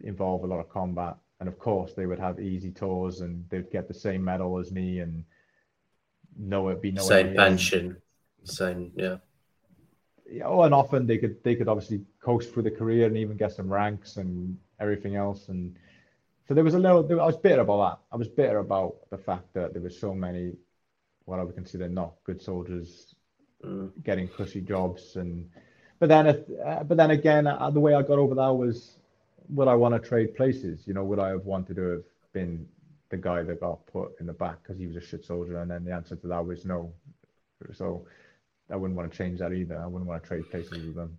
involve a lot of combat. And of course, they would have easy tours and they'd get the same medal as me and no, it'd be no same pension, same, yeah. Yeah, oh, and often they could they could obviously coast through the career and even get some ranks and everything else. And so there was a little. I was bitter about that. I was bitter about the fact that there were so many what I would consider not good soldiers mm. getting cushy jobs and but then if, uh, but then again uh, the way I got over that was would I want to trade places you know would I have wanted to have been the guy that got put in the back because he was a shit soldier and then the answer to that was no so I wouldn't want to change that either I wouldn't want to trade places with them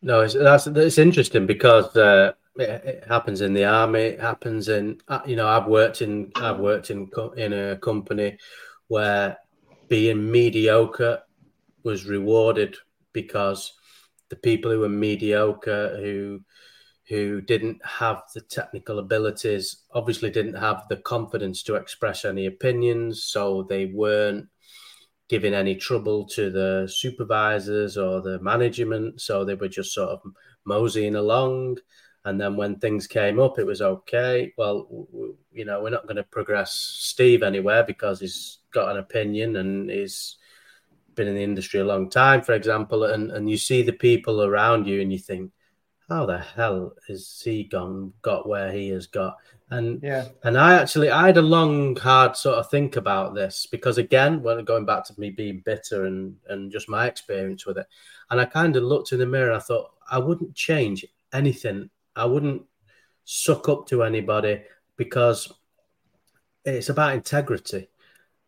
no it's, that's it's interesting because uh, it, happens in the army it happens in uh, you know I've worked in I've worked in in a company where being mediocre was rewarded because the people who were mediocre who who didn't have the technical abilities obviously didn't have the confidence to express any opinions so they weren't giving any trouble to the supervisors or the management. So they were just sort of moseying along. And then when things came up, it was okay. Well, you know, we're not going to progress Steve anywhere because he's got an opinion and he's been in the industry a long time, for example. And, and you see the people around you and you think, how the hell has he gone, got where he has got? And yeah, and I actually I had a long, hard sort of think about this because again, when going back to me being bitter and and just my experience with it, and I kind of looked in the mirror. and I thought I wouldn't change anything. I wouldn't suck up to anybody because it's about integrity,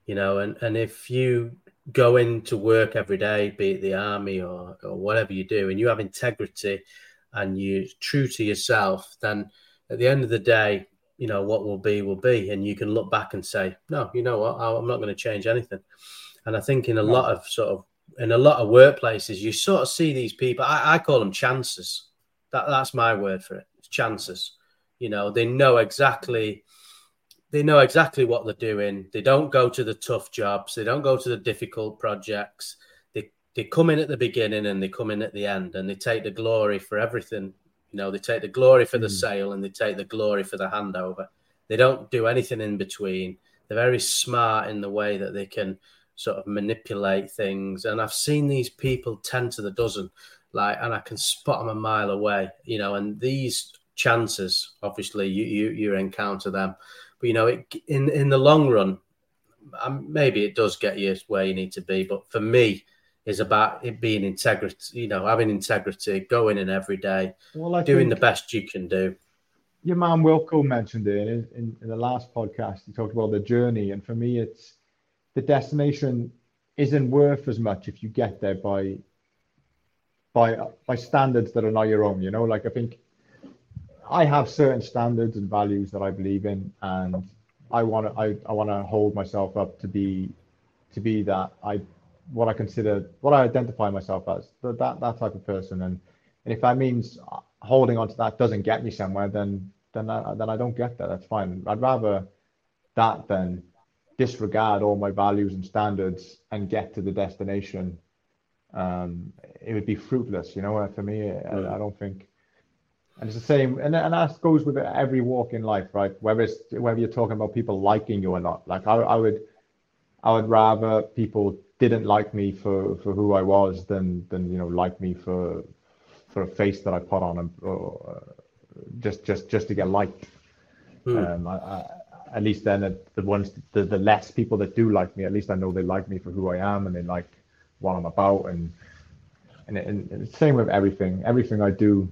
you know. And and if you go into work every day, be it the army or or whatever you do, and you have integrity and you're true to yourself, then at the end of the day, you know what will be will be, and you can look back and say, no, you know what, I'm not going to change anything. And I think in a lot of sort of in a lot of workplaces, you sort of see these people. I, I call them chances. That that's my word for it. It's chances. You know, they know exactly they know exactly what they're doing. They don't go to the tough jobs. They don't go to the difficult projects. They they come in at the beginning and they come in at the end, and they take the glory for everything you know, they take the glory for the mm. sale and they take the glory for the handover. They don't do anything in between. They're very smart in the way that they can sort of manipulate things. And I've seen these people 10 to the dozen, like, and I can spot them a mile away, you know, and these chances, obviously, you, you, you encounter them. But, you know, it, in, in the long run, um, maybe it does get you where you need to be. But for me, is about it being integrity, you know, having integrity, going in every day, well, doing the best you can do. Your man Wilco mentioned it in, in, in, the last podcast. He talked about the journey, and for me, it's the destination isn't worth as much if you get there by by by standards that are not your own. You know, like I think I have certain standards and values that I believe in, and I want to I, I want to hold myself up to be to be that. I what I consider, what I identify myself as, that that that type of person. And and if that means holding on to that doesn't get me somewhere, then then I, then I don't get that. That's fine. I'd rather that than disregard all my values and standards and get to the destination. Um, it would be fruitless, you know. For me, I, I don't think. And it's the same, and, and that goes with every walk in life, right? Whether it's whether you're talking about people liking you or not. Like I, I would, I would rather people didn't like me for, for who I was than than you know like me for for a face that I put on and uh, just just just to get liked. Hmm. Um, I, I, at least then the ones the, the less people that do like me, at least I know they like me for who I am and they like what I'm about and and, and, and same with everything. Everything I do,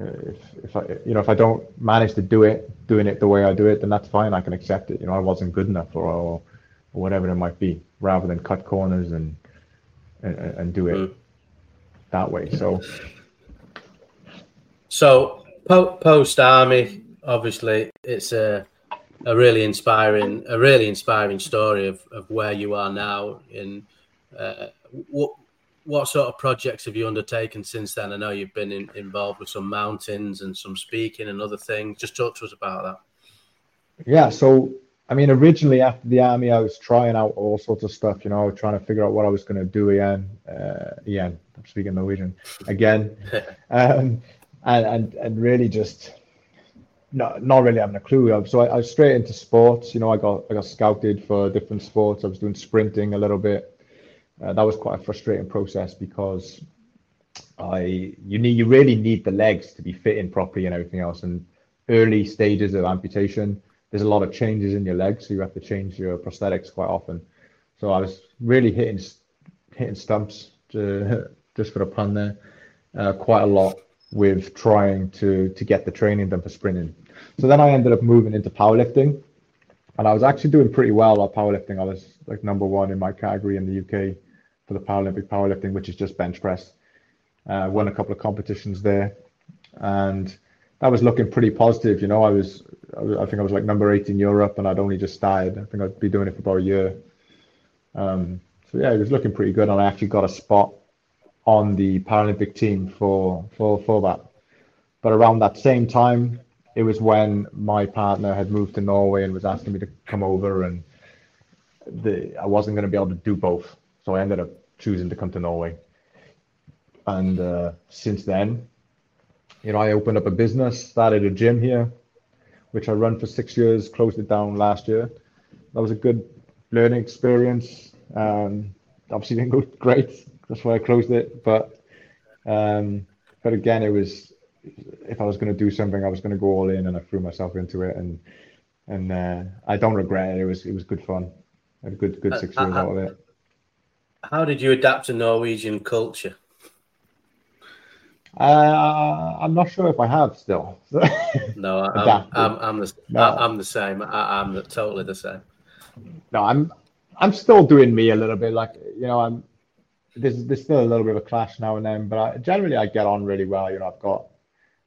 uh, if if I you know if I don't manage to do it, doing it the way I do it, then that's fine. I can accept it. You know I wasn't good enough or, or or whatever it might be, rather than cut corners and and, and do it mm. that way. So, so post army, obviously, it's a a really inspiring a really inspiring story of, of where you are now. In uh, what what sort of projects have you undertaken since then? I know you've been in, involved with some mountains and some speaking and other things. Just talk to us about that. Yeah, so I mean, originally after the army, I was trying out all sorts of stuff. You know, trying to figure out what I was going to do again. Uh, again, I'm speaking Norwegian again, (laughs) um, and and and really just not not really having a clue. So I, I was straight into sports. You know, I got I got scouted for different sports. I was doing sprinting a little bit. Uh, that was quite a frustrating process because I you need you really need the legs to be fitting properly and everything else. And early stages of amputation there's a lot of changes in your legs, so you have to change your prosthetics quite often. So I was really hitting hitting stumps, to, (laughs) just for a pun there, uh, quite a lot with trying to to get the training done for sprinting. So then I ended up moving into powerlifting, and I was actually doing pretty well at powerlifting. I was like number one in my category in the UK for the Paralympic powerlifting, which is just bench press. Uh, won a couple of competitions there, and that was looking pretty positive. You know, I was I think I was like number eight in Europe, and I'd only just started. I think I'd be doing it for about a year. Um, so yeah, it was looking pretty good, and I actually got a spot on the Paralympic team for for for that. But around that same time, it was when my partner had moved to Norway and was asking me to come over, and the I wasn't going to be able to do both, so I ended up choosing to come to Norway. And uh, since then, you know, I opened up a business, started a gym here, which I run for six years, closed it down last year. That was a good learning experience. Um, obviously (laughs) didn't go great. That's why I closed it. But um, but again, it was if I was going to do something, I was going to go all in, and I threw myself into it, and and uh, I don't regret it. It was it was good fun. I had a good good six uh, years uh, out of it. How did you adapt to Norwegian culture? Uh, I'm not sure if I have still. (laughs) no, I'm, I'm, I'm, the no. I'm the same. I, am totally the same. No, I'm I'm still doing me a little bit. Like you know, I'm there's there's still a little bit of a clash now and then, but I, generally I get on really well. You know, I've got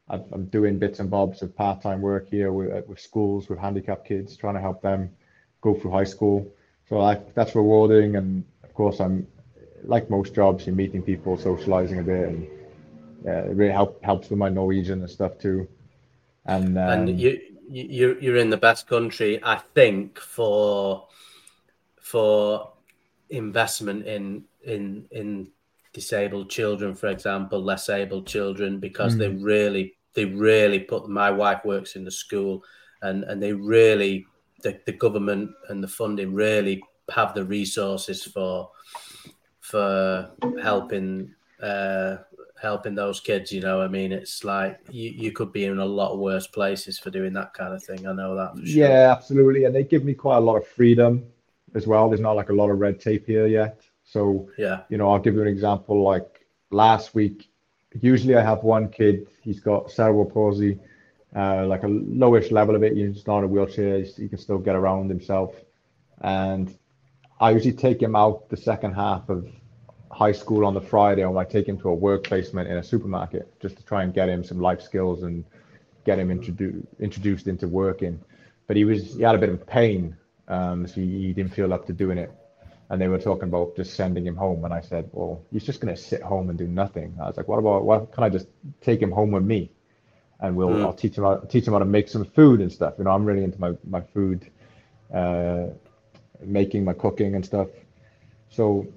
i am doing bits and bobs of part-time work here with, with schools with handicapped kids, trying to help them go through high school. So that's rewarding, and course I'm like most jobs, you're meeting people, socializing a bit, and yeah, it really help, helps with my Norwegian and stuff too. And um, and you you you're in the best country, I think, for for investment in in in disabled children, for example, less able children, because mm. they really they really put. My wife works in the school, and and they really the, the government and the funding really have the resources for for helping uh, helping those kids. You know, I mean, it's like you, you could be in a lot of worse places for doing that kind of thing. I know that. Sure. Yeah, absolutely, and they give me quite a lot of freedom as well. There's not like a lot of red tape here yet. So yeah, you know, I'll give you an example. Like last week, usually I have one kid. He's got cerebral palsy, uh, like a lowish level of it. He's not in a wheelchair. He can still get around himself, and I usually take him out the second half of high school on the Friday, or I take him to a work placement in a supermarket just to try and get him some life skills and get him introduced introduced into working. But he was he had a bit of pain, um, so he, he didn't feel up to doing it. And they were talking about just sending him home, and I said, "Well, he's just going to sit home and do nothing." I was like, "What about? What can I just take him home with me, and we'll mm. I'll teach him how teach him how to make some food and stuff. You know, I'm really into my my food, uh, making my cooking and stuff. So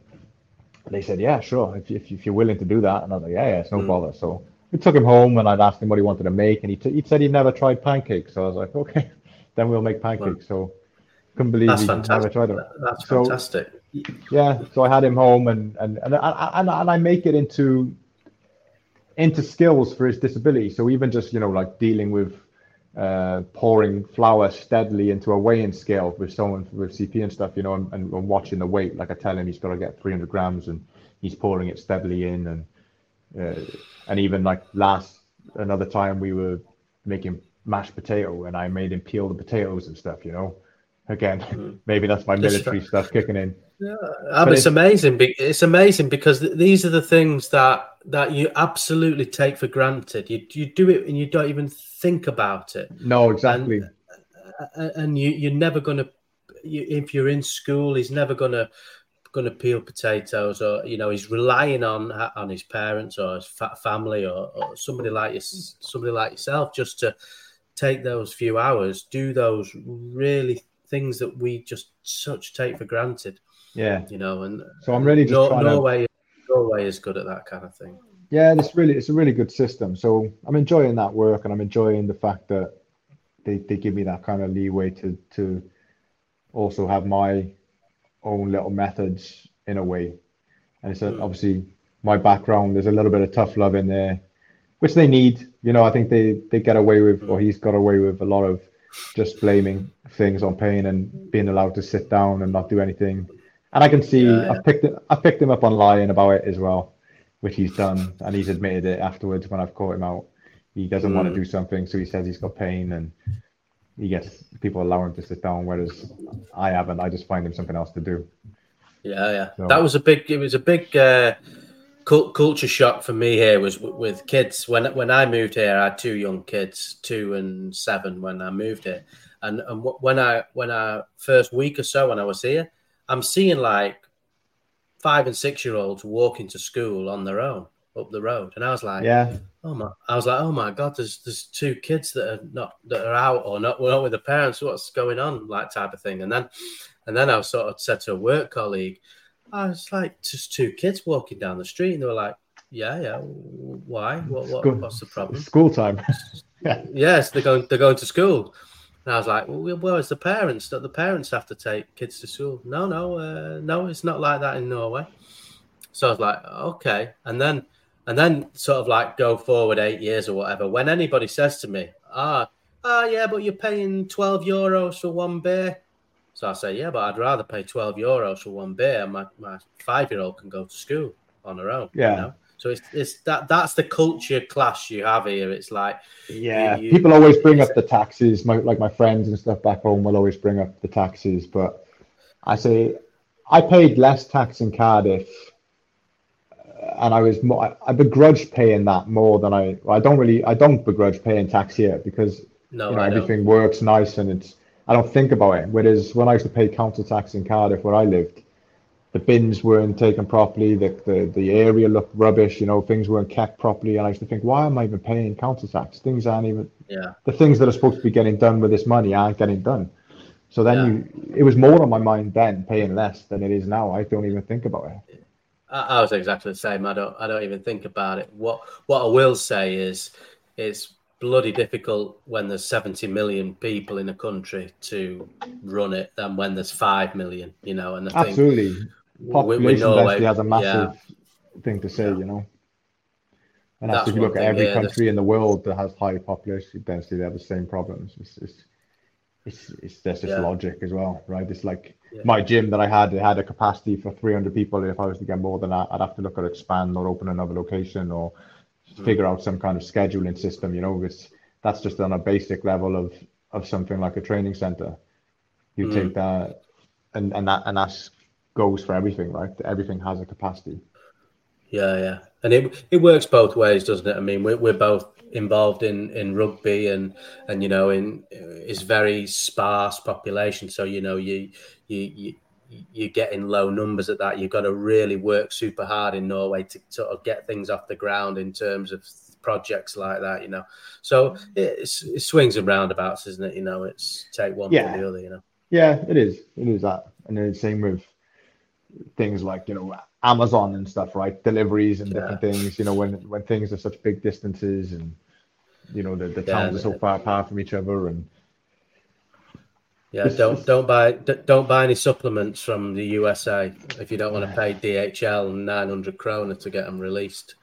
they said, yeah, sure, if, if, if, you're willing to do that. And I was like, yeah, yeah, it's no mm. bother. So we took him home and I'd asked him what he wanted to make. And he, t- he said he'd never tried pancakes. So I was like, okay, (laughs) then we'll make pancakes. So couldn't believe That's he never tried them. That's so, fantastic. Yeah, so I had him home and, and, and, and, and I make it into into skills for his disability. So even just, you know, like dealing with uh, pouring flour steadily into a weighing scale with someone with CP and stuff, you know, and, and, and, watching the weight. Like I tell him, he's got to get 300 grams, and he's pouring it steadily in, and uh, and even like last another time we were making mashed potato, and I made him peel the potatoes and stuff, you know. Again, mm-hmm. (laughs) maybe that's my military stuff kicking in. Yeah, mean, it's, it's amazing. It's amazing because these are the things that that you absolutely take for granted. You you do it and you don't even think about it. No, exactly. And, uh, and you you're never gonna you, if you're in school, he's never gonna gonna peel potatoes or you know he's relying on on his parents or his family or, or somebody like you, somebody like yourself just to take those few hours, do those really things that we just such take for granted. Yeah, you know, and so I'm really just no, Norway. To... Norway is good at that kind of thing. Yeah, it's really it's a really good system. So I'm enjoying that work, and I'm enjoying the fact that they, they give me that kind of leeway to to also have my own little methods in a way. And it's mm. obviously my background. There's a little bit of tough love in there, which they need. You know, I think they they get away with, or he's got away with a lot of just blaming things on pain and being allowed to sit down and not do anything and I can see yeah. I picked it, I picked him up on lying about it as well, which he's done, and he's admitted it afterwards when I've caught him out. He doesn't mm. want to do something, so he says he's got pain, and he gets people allow him to sit down. Whereas I haven't. I just find him something else to do. Yeah, yeah. So, that was a big. It was a big uh, culture shock for me here. Was with kids when when I moved here. I had two young kids, two and seven, when I moved here, and and when I when I first week or so when I was here I'm seeing like five and six year olds walking to school on their own. up the road, and I was like, Yeah. oh my, I was like, oh my god, there's there's two kids that are not that are out or not, not with the parents. What's going on, like type of thing. And then, and then I was sort of said to a work colleague, I was like, just two kids walking down the street, and they were like, yeah, yeah, why? What, what School- what's the problem? School time. (laughs) yeah. Yes, they're going they're going to school. And I was like, well, it's the parents. Don't the parents have to take kids to school? No, no, uh, no, it's not like that in Norway. So I was like, okay. And then and then sort of like go forward eight years or whatever. When anybody says to me, ah, ah, yeah, but you're paying twelve euros for one beer. So I say, yeah, but I'd rather pay twelve euros for one beer. My my five year old can go to school on her own. Yeah. You know? So it's, it's that that's the culture clash you have here. It's like Yeah, You- you- people always bring up the taxes. My like my friends and stuff back home will always bring up the taxes, but I say I paid less tax in Cardiff, uh, and I was more. I, I begrudged paying that more than I. I don't really. I don't begrudge paying tax here because no, you know everything works nice and it's. I don't think about it. Whereas when I used to pay council tax in Cardiff, where I lived, the bins weren't taken properly, the, the, the area looked rubbish, you know, things weren't kept properly. And I used to think, why am I even paying council tax? Things aren't even, Yeah, the things that are supposed to be getting done with this money aren't getting done. So then you, it was more on my mind then paying less than it is now. I don't even think about it. I, I was exactly the same. I don't I don't even think about it. What what I will say is it's bloody difficult when there's 70 million people in a country to run it than when there's five million. You know, and I think Absolutely. with Population Norway- density has a yeah. massive thing to say, you know. And that's, if you look at every yeah, that's- country in the world that has high population density, they have the same problems. It's it's it's, it's there's just Yeah. logic as well, right? It's like Yeah. my gym that I had, it had a capacity for 300 people. If I was to get more than that, I'd have to look at expand or open another location or Figure out some kind of scheduling system. You know, it's that's just on a basic level of of something like a training center. You Mm. take that, and and that and that goes for everything, right? Everything has a capacity. Yeah, yeah, and it it works both ways, doesn't it? I mean, we're we're both involved in in rugby, and and you know, in it's very sparse population, so you know, you you you you're getting low numbers at that. You've got to really work super hard in Norway to sort of get things off the ground in terms of projects like that, you know. So it's, it swings and roundabouts, isn't it? You know, it's take one Yeah. for the other, you know. Yeah, it is. It is that, and then the same with things like you know Amazon and stuff, right? Deliveries and different things. You know, when when things are such big distances and you know the, the Yeah, towns are so far apart from each other and Yeah, don't (laughs) don't buy don't buy any supplements from the USA if you don't want to pay DHL nine hundred krona to get them released.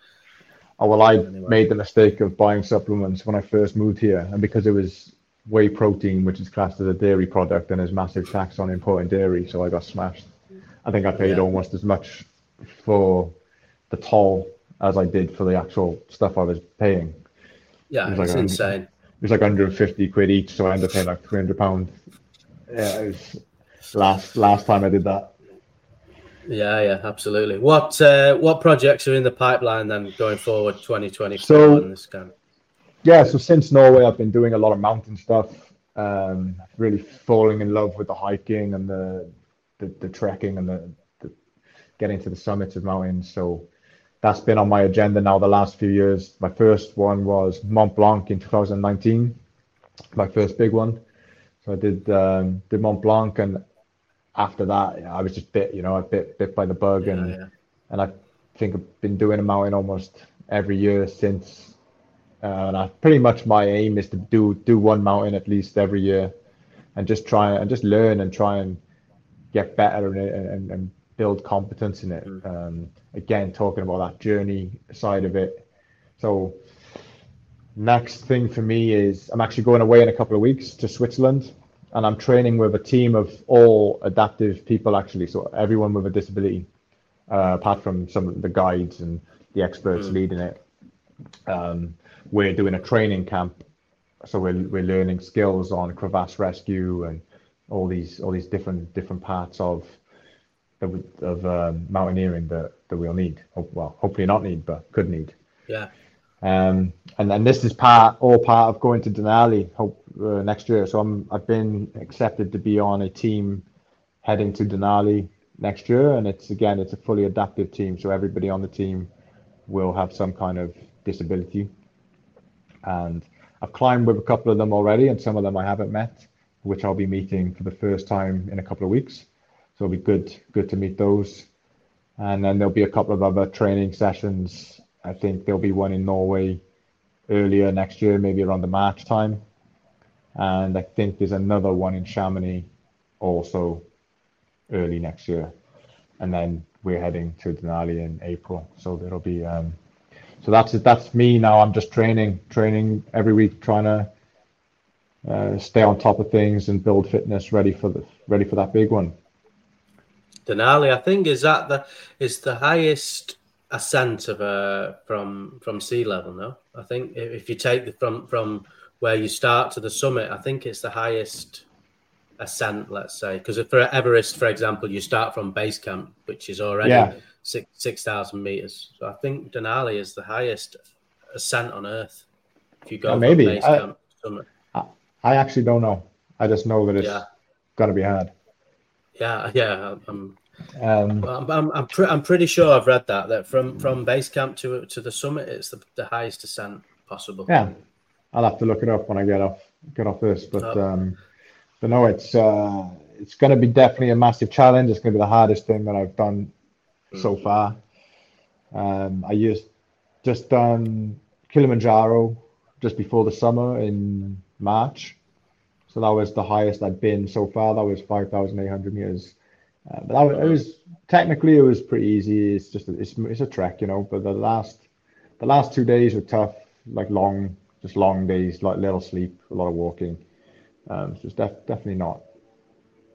Oh well, I Anyway. made the mistake of buying supplements when I first moved here, and because it was whey protein, which is classed as a dairy product, and there's massive tax on importing dairy, so I got smashed. I think I paid Yeah. almost as much for the toll as I did for the actual stuff I was paying. Yeah, It's it's like a- insane. It was like 150 quid each, so I ended up paying like 300 pound. Yeah, it was last last time I did that. Yeah, yeah, absolutely. What uh, what projects are in the pipeline then going forward, twenty twenty? So- this kind. Yeah, so since Norway, I've been doing a lot of mountain stuff. Um, really falling in love with the hiking and the the, the trekking and the, the getting to the summits of mountains. So that's been on my agenda now the last few years. My first one was Mont Blanc in 2019, my first big one. So I did um, did Mont Blanc, and after that, I was just bit, you know, I bit bit by the bug, Yeah, and yeah. and I think I've been doing a mountain almost every year since. Uh, and I pretty much my aim is to do do one mountain at least every year, and just try and just learn and try and get better in it and, and, and build competence in it. Um, again, talking about that journey side of it. So next thing for me is I'm actually going away in a couple of weeks to Switzerland, and I'm training with a team of all adaptive people actually. So everyone with a disability, uh, apart from some of the guides and the experts leading it. Um, we're doing a training camp, so we're we're learning skills on crevasse rescue and all these all these different different parts of of, of um, mountaineering that that we'll need. Well, hopefully not need, but could need. Yeah, Um, and and this is part all part of going to Denali hope uh, next year. So I'm I've been accepted to be on a team heading to Denali next year, and it's again it's a fully adaptive team. So everybody on the team will have some kind of disability. And I've climbed with a couple of them already, and some of them I haven't met, which I'll be meeting for the first time in a couple of weeks. So it'll be good, good to meet those. And then there'll be a couple of other training sessions. I think there'll be one in Norway earlier next year, maybe around the March time. And I think there's another one in Chamonix also early next year. And then we're heading to Denali in April. So it'll be um, so that's. That's me now. I'm just training, training every week, trying to uh, stay on top of things and build fitness ready for the ready for that big one. Denali, I think, is that the is the highest ascent of a from from sea level. No, I think if you take the from from where you start to the summit, I think it's the highest ascent. Let's say because for Everest, for example, you start from base camp, which is already yeah. six six thousand meters. So I think Denali is the highest ascent on Earth. If you go yeah, maybe base I, camp summit. I, actually don't know. I just know that it's yeah. to be hard. Yeah, yeah. I'm, um, I'm, I'm, I'm, pre- I'm, pretty sure I've read that that from from base camp to to the summit, it's the, the highest ascent possible. Yeah, I'll have to look it up when I get off get off this, but oh. um, but no, it's uh, it's going to be definitely a massive challenge. It's going to be the hardest thing that I've done mm. so far. Um, I used just done Kilimanjaro just before the summer in March, so that was the highest I'd been so far. That was 5,800 meters. Uh, but that was, it was technically it was pretty easy. It's just a, it's it's a trek, you know. But the last the last two days were tough, like long, just long days, like little sleep, a lot of walking. Um, so it's def- definitely not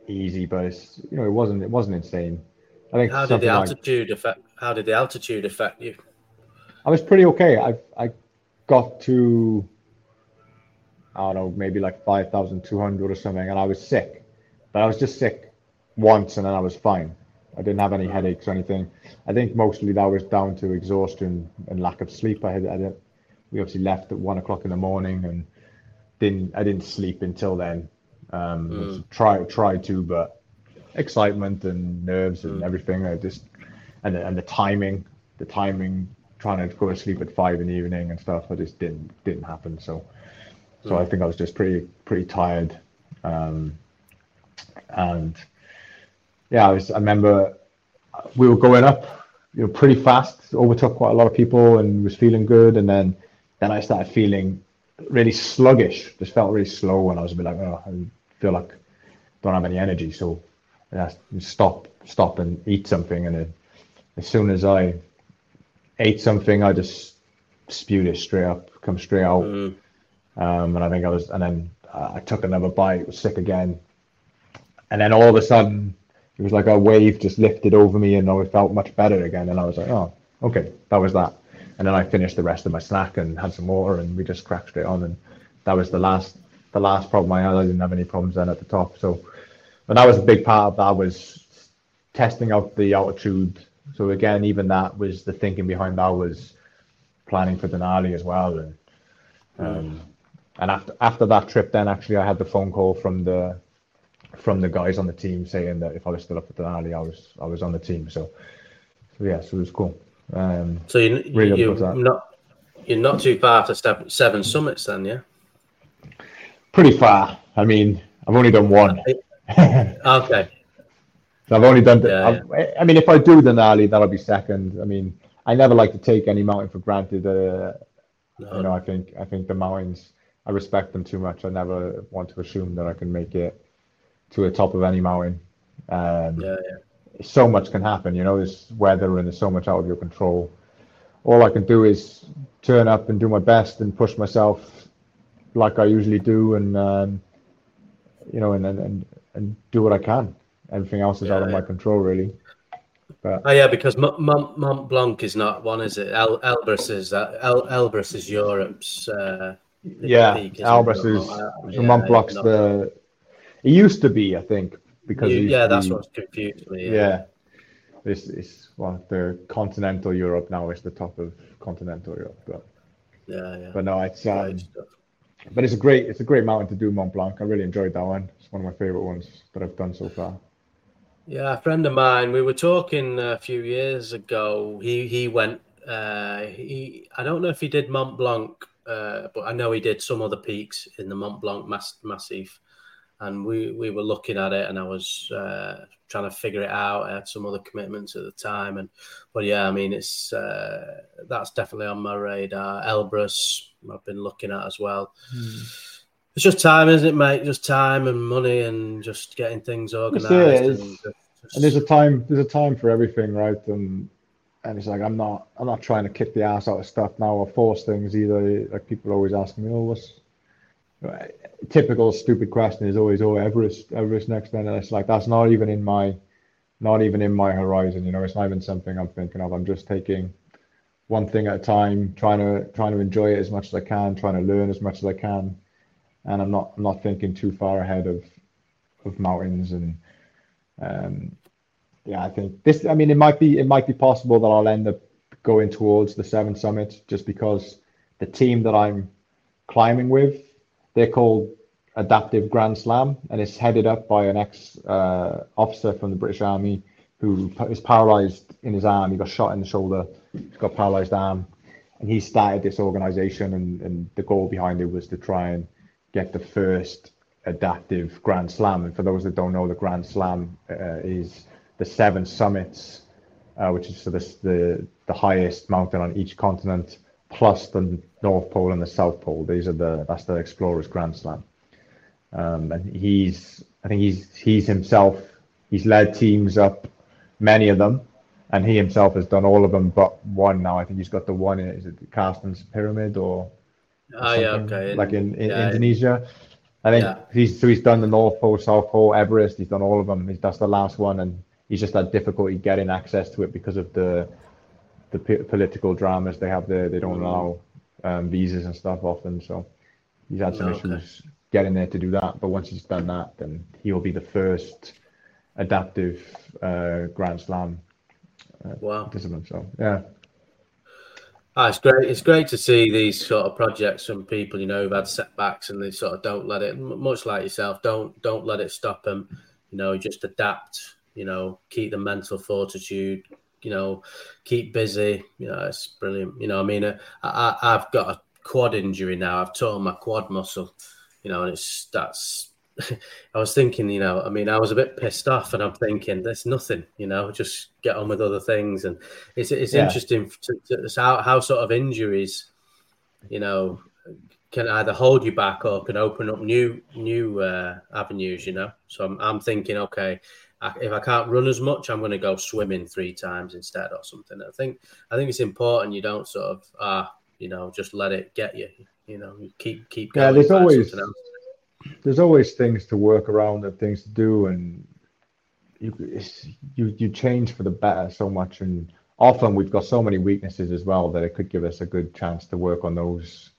easy, but it's you know it wasn't it wasn't insane. I think how did the altitude like, affect? How did the altitude affect you? I was pretty okay. I I got to I don't know, maybe like 5,200 or something, and I was sick. But I was just sick once, and then I was fine. I didn't have any headaches or anything. I think mostly that was down to exhaustion and lack of sleep. I had, I had we obviously left at one o'clock in the morning, and didn't I didn't sleep until then. Um, mm. Try tried to, but excitement and nerves and mm. everything. I just and and the timing, the timing, trying to go to sleep at five in the evening and stuff. I just didn't didn't happen. So so I think I was just pretty pretty tired, um, and yeah, I was. I remember we were going up, you know, pretty fast. Overtook quite a lot of people and was feeling good, and then then I started feeling really sluggish. Just felt really slow, and I was a bit like, oh, I feel like don't have any energy. So I stop stop and eat something, and then as soon as I ate something, I just spewed it straight up, come straight out. Mm. Um, and I think I was, and then I took another bite, was sick again. And then all of a sudden, it was like a wave just lifted over me and I felt much better again. And I was like, oh, okay, that was that. And then I finished the rest of my snack and had some water and we just cracked straight on. And that was the last, the last problem I had. I didn't have any problems then at the top. So, but that was a big part of that was testing out the altitude. So again, even that was the thinking behind that was planning for Denali as well. And, um, and after after that trip, then actually I had the phone call from the from the guys on the team saying that if I was still up at Denali, I was I was on the team. So so yeah, so it was cool. Um, so you really you're not you're not too far after seven, seven summits then, yeah. Pretty far. I mean, I've only done one. okay. (laughs) So I've only done. Yeah, yeah. I mean, if I do the Denali, that'll be second. I mean, I never like to take any mountain for granted. Uh, no. You know, I think I think the mountains I respect them too much. I never want to assume that I can make it to the top of any mountain. Um, yeah, yeah. So much can happen, you know. There's weather and there's so much out of your control. All I can do is turn up and do my best and push myself like I usually do, and um, you know, and, and and do what I can. Everything else is yeah, out of my control, really. But, oh yeah, because Mont, Mont Blanc is not one, is it? El, Elbrus is uh, El, Elbrus is Europe's uh, yeah, Elbrus is uh, yeah, Mont Blanc's the. It used to be, I think, because you, yeah, that's what's confused me. Yeah, yeah. this is well, the continental Europe now is the top of continental Europe, but yeah, yeah. But no, it's um, but it's a great it's a great mountain to do Mont Blanc. I really enjoyed that one. It's one of my favorite ones that I've done so far. Yeah, a friend of mine. We were talking a few years ago. He he went uh, he I don't know if he did Mont Blanc, uh, but I know he did some other peaks in the Mont Blanc mass- massif, and we we were looking at it, and I was uh, trying to figure it out. I had some other commitments at the time, and but yeah, I mean it's uh, that's definitely on my radar. Elbrus, I've been looking at as well. Hmm. It's just time, isn't it, mate? Just time and money, and just getting things organised. And, just, and there's a time. There's a time for everything, right? And and it's like I'm not I'm not trying to kick the ass out of stuff now or force things either. Like people always ask me, oh, what's typical stupid question is always, oh, Everest, Everest next, then and it's like that's not even in my not even in my horizon. You know, it's not even something I'm thinking of. I'm just taking one thing at a time, trying to trying to enjoy it as much as I can, trying to learn as much as I can, and I'm not I'm not thinking too far ahead of of mountains and um, yeah, I think this. I mean, it might be it might be possible that I'll end up going towards the seven summits just because the team that I'm climbing with, they're called Adaptive Grand Slam, and it's headed up by an ex uh, officer from the British Army who is paralyzed in his arm. He got shot in the shoulder. He's got paralyzed arm, and he started this organization. And, and the goal behind it was to try and get the first adaptive Grand Slam. And for those that don't know, the Grand Slam uh, is the seven summits, uh, which is so this, the the highest mountain on each continent, plus the North Pole and the South Pole. These are the that's the Explorers Grand Slam. Um, and he's I think he's he's himself he's led teams up many of them, and he himself has done all of them but one now. I think he's got the one in is it Carstensz Pyramid or, oh yeah okay like in, in yeah, Indonesia. I think yeah. he's so he's done the North Pole, South Pole, Everest. He's done all of them. He's that's the last one, and he's just had difficulty getting access to it because of the the p- political dramas they have there. They don't mm. allow um, visas and stuff often, so he's had some okay. issues getting there to do that. But once he's done that, then he'll be the first adaptive uh, Grand Slam uh, wow. participant. So yeah. Ah, it's great. It's great to see these sort of projects from people you know who've had setbacks and they sort of don't let it. Much like yourself, don't don't let it stop them. You know, just adapt. You know, keep the mental fortitude. You know, keep busy. You know, it's brilliant. You know, I mean, I, I, I've got a quad injury now. I've torn my quad muscle. You know, and it's that's (laughs) I was thinking, you know, I mean, I was a bit pissed off, and I'm thinking, there's nothing, you know, just get on with other things. And it's it's yeah. interesting to, to, how how sort of injuries, you know, can either hold you back or can open up new new uh, avenues, you know. So I'm I'm thinking, okay, I, if I can't run as much, I'm going to go swimming three times instead or something. I think I think it's important you don't sort of ah, uh, you know, just let it get you. You know, keep keep. Going Yeah, there's always there's always things to work around and things to do, and you you you change for the better so much. And often we've got so many weaknesses as well that it could give us a good chance to work on those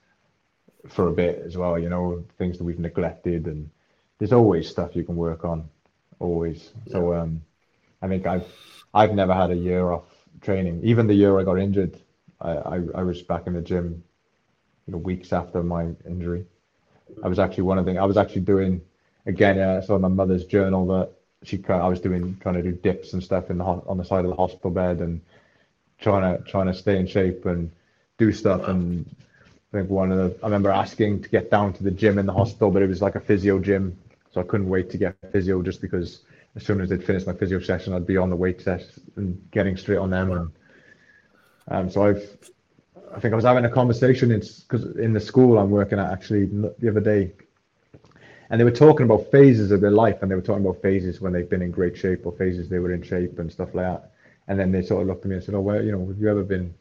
for a bit as well. You know, things that we've neglected, and there's always stuff you can work on, always. So um, I think I've I've never had a year off training. Even the year I got injured, I I, I was back in the gym, you know, weeks after my injury. I was actually one of the I was actually doing again. Uh, so my mother's journal that she I was doing trying to do dips and stuff in the on the side of the hospital bed and trying to trying to stay in shape and do stuff and I think one of the I remember asking to get down to the gym in the hospital, but it was like a physio gym, so I couldn't wait to get physio just because as soon as they'd finish my physio session, I'd be on the weight test and getting straight on them. And um, so I've I think I was having a conversation in because in the school I'm working at actually the other day, and they were talking about phases of their life, and they were talking about phases when they've been in great shape or phases they were in shape and stuff like that. And then they sort of looked at me and said, "Oh, well, you know, have you ever been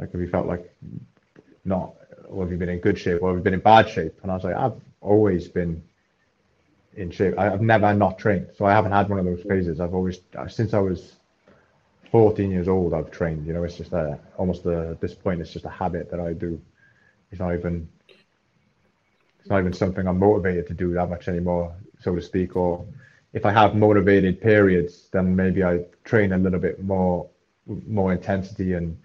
like, have you felt like not, or have you been in good shape, or have you been in bad shape?" And I was like, "I've always been." In shape. I've never not trained, so I haven't had one of those phases. I've always, uh, since I was 14 years old, I've trained. You know, it's just a almost a, at this point, it's just a habit that I do. It's not even it's not even something I'm motivated to do that much anymore, so to speak. Or if I have motivated periods, then maybe I train a little bit more more intensity and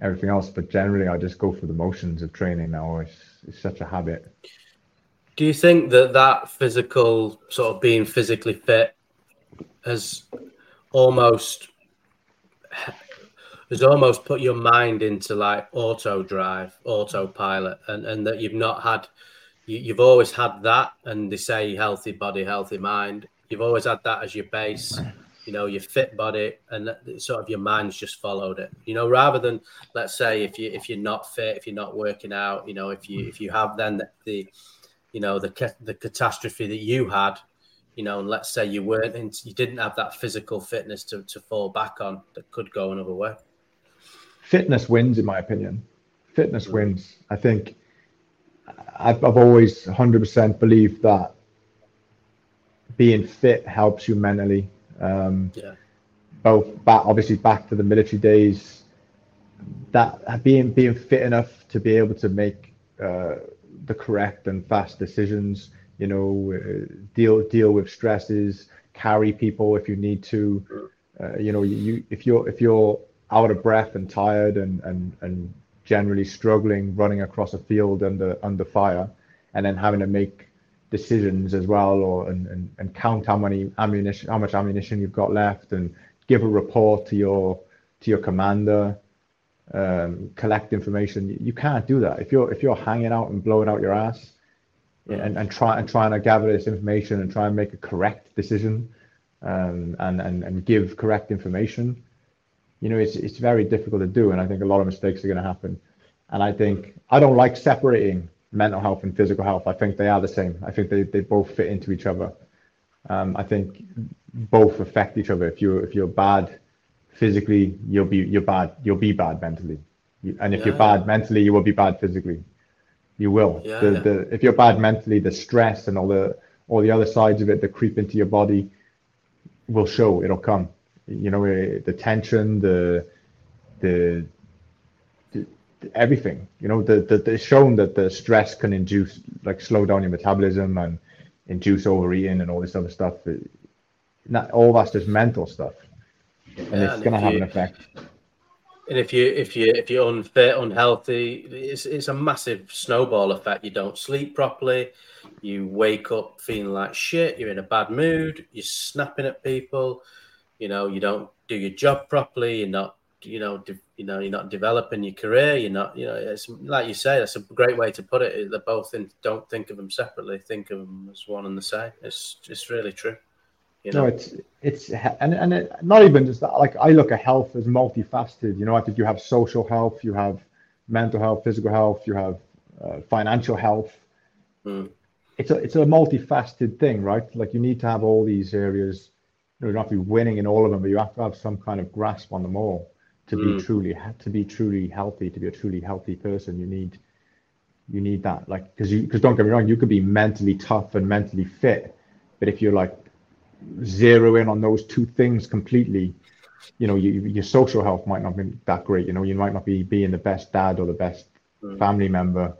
everything else. But generally, I just go through the motions of training now. It's, it's such a habit. Do you think that that physical sort of being physically fit has almost has almost put your mind into like auto drive, autopilot, and and that you've not had, you, you've always had that, and they say healthy body, healthy mind. You've always had that as your base, you know, your fit body, and sort of your mind's just followed it. You know, rather than let's say if you if you're not fit, if you're not working out, you know, if you if you have then the, the you know the the catastrophe that you had you know, and let's say you weren't, in, you didn't have that physical fitness to, to fall back on that could go another way. Fitness wins, in my opinion. Fitness mm. wins. I think I've, I've always 100% believed that being fit helps you mentally. Um, yeah. Both back, obviously, back to the military days. That being being fit enough to be able to make uh, the correct and fast decisions you know, uh, deal deal with stresses, carry people if you need to. Uh, you know, you if you're if you're out of breath and tired and and and generally struggling running across a field under under fire, and then having to make decisions as well, or and, and, and count how many ammunition, how much ammunition you've got left, and give a report to your to your commander, um, collect information. You can't do that. If you're if you're hanging out and blowing out your ass and, and try and trying to gather this information and try and make a correct decision um, and, and and give correct information you know it's it's very difficult to do and i think a lot of mistakes are going to happen. And i think i don't like separating mental health and physical health. I think they are the same. I think they, they both fit into each other. Um, i think both affect each other. If you if you're bad physically you'll be you're bad you'll be bad mentally and if yeah. you're bad mentally you will be bad physically you will. Yeah, the, yeah. The, if you're bad mentally, the stress and all the all the other sides of it that creep into your body will show. It'll come. You know, eh, the tension, the the, the everything. You know, the, the it's shown that the stress can induce like slow down your metabolism and induce overeating and all this other stuff. Not all that's just mental stuff, and yeah, it's going to have an effect. And if you if you if you're unfit, unhealthy, it's it's a massive snowball effect. You don't sleep properly, you wake up feeling like shit. You're in a bad mood. You're snapping at people. You know you don't do your job properly. You're not you know de- you know you're not developing your career. You're not you know it's like you say. That's a great way to put it. They're both in. Don't think of them separately. Think of them as one and the same. It's it's really true. You know? No, it's it's and and it, not even just that. Like I look at health as multifaceted. You know, I think you have social health, you have mental health, physical health, you have uh, financial health. Mm. It's a it's a multifaceted thing, right? Like you need to have all these areas. You, know, you don't have to be winning in all of them, but you have to have some kind of grasp on them all to mm. be truly to be truly healthy, to be a truly healthy person. You need you need that, like because you because don't get me wrong, you could be mentally tough and mentally fit, but if you're like zero in on those two things completely, you know, you, your social health might not be that great. You know, you might not be being the best dad or the best mm. family member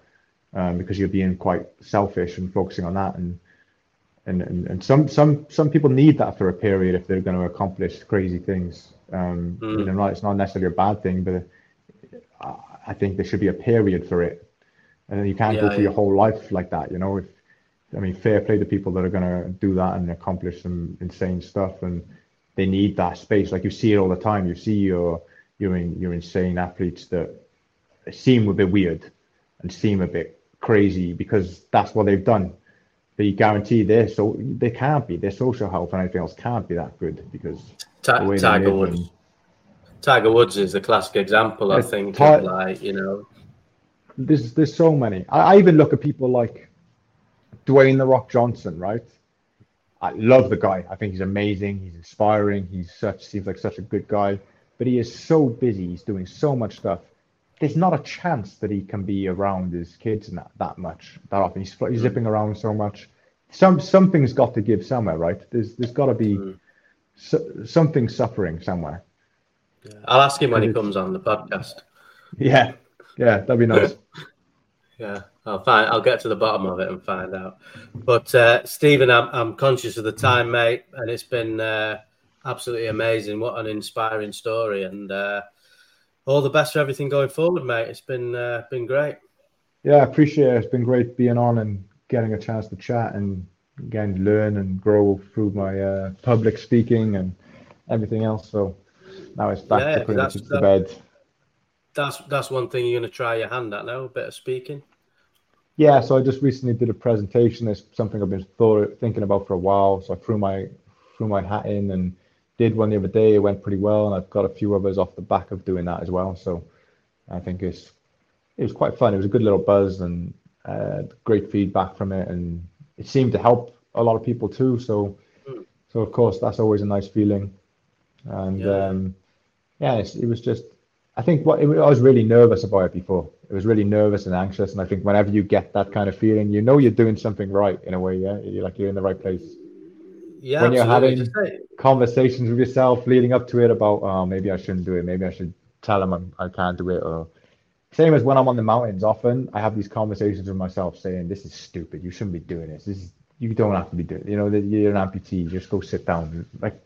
um, because you're being quite selfish and focusing on that. And, and and and some some some people need that for a period if they're going to accomplish crazy things. Um, mm. You know, not, it's not necessarily a bad thing, but I think there should be a period for it. And you can't yeah, go through yeah. your whole life like that. You know, if I mean, fair play to people that are going to do that and accomplish some insane stuff, and they need that space. Like you see it all the time. You see your your your insane athletes that seem a bit weird and seem a bit crazy because that's what they've done. But you guarantee they're so they can't be. Their social health and everything else can't be that good because Ta- Tiger Woods. And, Tiger Woods is the classic example, I think. Ti- like you know, there's there's so many. I, I even look at people like Dwayne the Rock Johnson, right? I love the guy. I think he's amazing. He's inspiring. He's such seems like such a good guy, but he is so busy. He's doing so much stuff. There's not a chance that he can be around his kids that that much that often. He's, he's zipping around so much. Some something's got to give somewhere, right? There's there's got to be mm. so, something suffering somewhere. Yeah. I'll ask him when he comes on the podcast. Yeah, yeah, that'd be nice. (laughs) yeah. I'll find. I'll get to the bottom of it and find out. But uh, Stephen, I'm, I'm conscious of the time, mate, and it's been uh, absolutely amazing. What an inspiring story, and uh, all the best for everything going forward, mate. It's been uh, been great. Yeah, I appreciate it. It's been great being on and getting a chance to chat and again learn and grow through my uh, public speaking and everything else. So now it's back yeah, to much the bed. That's that's one thing you're going to try your hand at now. A bit of speaking. Yeah, so I just recently did a presentation. It's something I've been thought, thinking about for a while. So I threw my threw my hat in and did one the other day. It went pretty well, and I've got a few others off the back of doing that as well. So I think it's it was quite fun. It was a good little buzz and uh, great feedback from it, and it seemed to help a lot of people too. So mm. so of course that's always a nice feeling, and yeah, um, yeah it was just I think what it, I was really nervous about it before. It was really nervous and anxious, and I think whenever you get that kind of feeling, you know you're doing something right in a way. Yeah, you're like you're in the right place. Yeah, when you're having conversations with yourself leading up to it about, oh, maybe I shouldn't do it. Maybe I should tell them I'm, I can't do it. Or same as when I'm on the mountains. Often I have these conversations with myself saying, "This is stupid. You shouldn't be doing this. This is you don't have to be doing. It. You know, you're an amputee. Just go sit down. Like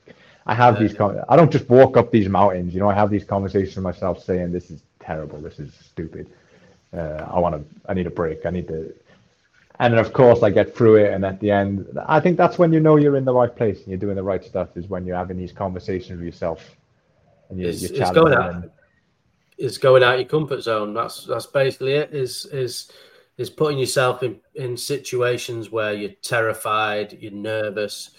I have yeah. these. I don't just walk up these mountains. You know, I have these conversations with myself saying, "This is terrible. This is stupid. Uh, I want to. I need a break. I need to." And then, of course, I get through it, and at the end, I think that's when you know you're in the right place and you're doing the right stuff. Is when you're having these conversations with yourself, and you're, it's, you're it's going out. And, it's going out your comfort zone. That's that's basically it. Is is is putting yourself in in situations where you're terrified, you're nervous,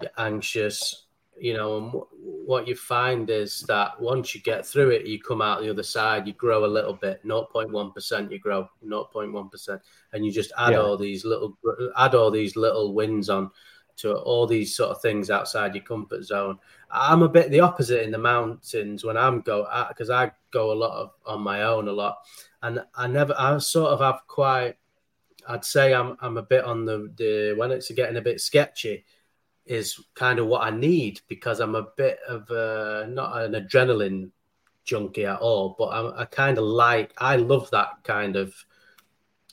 you're anxious, you know, and w- what you find is that once you get through it, you come out the other side, you grow a little bit, 0.1%, you grow 0.1%, and you just add yeah. all these little, add all these little wins on to all these sort of things outside your comfort zone. I'm a bit the opposite in the mountains when I'm go because I go a lot of on my own a lot, and I never, I sort of have quite, I'd say I'm, I'm a bit on the, the when it's getting a bit sketchy is kind of what I need because I'm a bit of a, not an adrenaline junkie at all, but I'm, I kind of like I love that kind of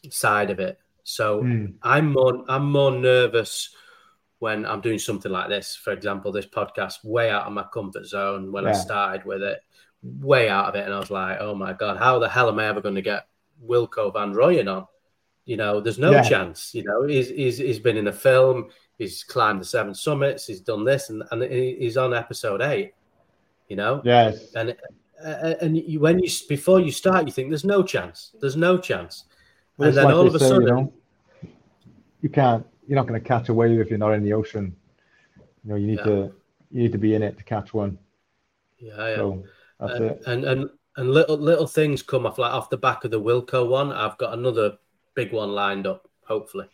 side of it. So mm. I'm more I'm more nervous when I'm doing something like this. For example, this podcast, way out of my comfort zone when yeah. I started with it, way out of it, and I was like, oh my god, how the hell am I ever going to get Wilco van Rooijen on? You know, there's no yeah. chance. You know, he's, he's he's been in a film he's climbed the seven summits, he's done this, and, and he's on episode eight. You know, yes, and uh, and you, when you before you start, you think there's no chance, there's no chance, well, and then like all of a say, sudden, you, know, you, can't, you're not going to catch a wave if you're not in the ocean. You know, you need yeah. to you need to be in it to catch one. Yeah, yeah. So that's and, it. And and and little little things come off like off the back of the Wilco one. I've got another big one lined up, hopefully.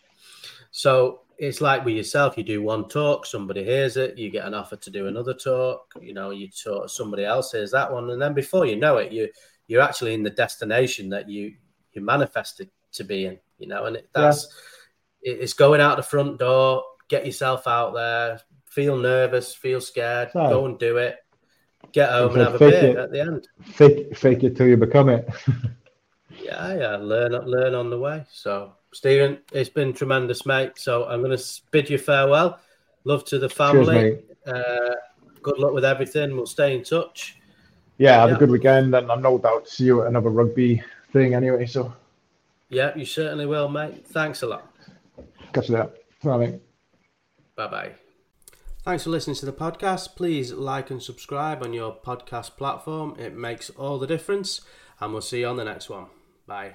So it's like with yourself you do one talk somebody hears it you get an offer to do another talk you know you talk somebody else hears that one and then before you know it you you're actually in the destination that you you manifested to be in you know and it, that's yeah. it's going out the front door get yourself out there feel nervous feel scared go and do it get home and have a beer it, at the end. Fake fake it till you become it. (laughs) Yeah yeah learn learn on the way so Stephen, it's been tremendous, mate. So I'm going to bid you farewell. Love to the family. Cheers, uh, good luck with everything. We'll stay in touch. Yeah, have yeah. a good weekend, and I'm no doubt see you at another rugby thing anyway. So, yeah, you certainly will, mate. Thanks a lot. Catch you there. Bye, Bye bye. Thanks for listening to the podcast. Please like and subscribe on your podcast platform. It makes all the difference. And we'll see you on the next one. Bye.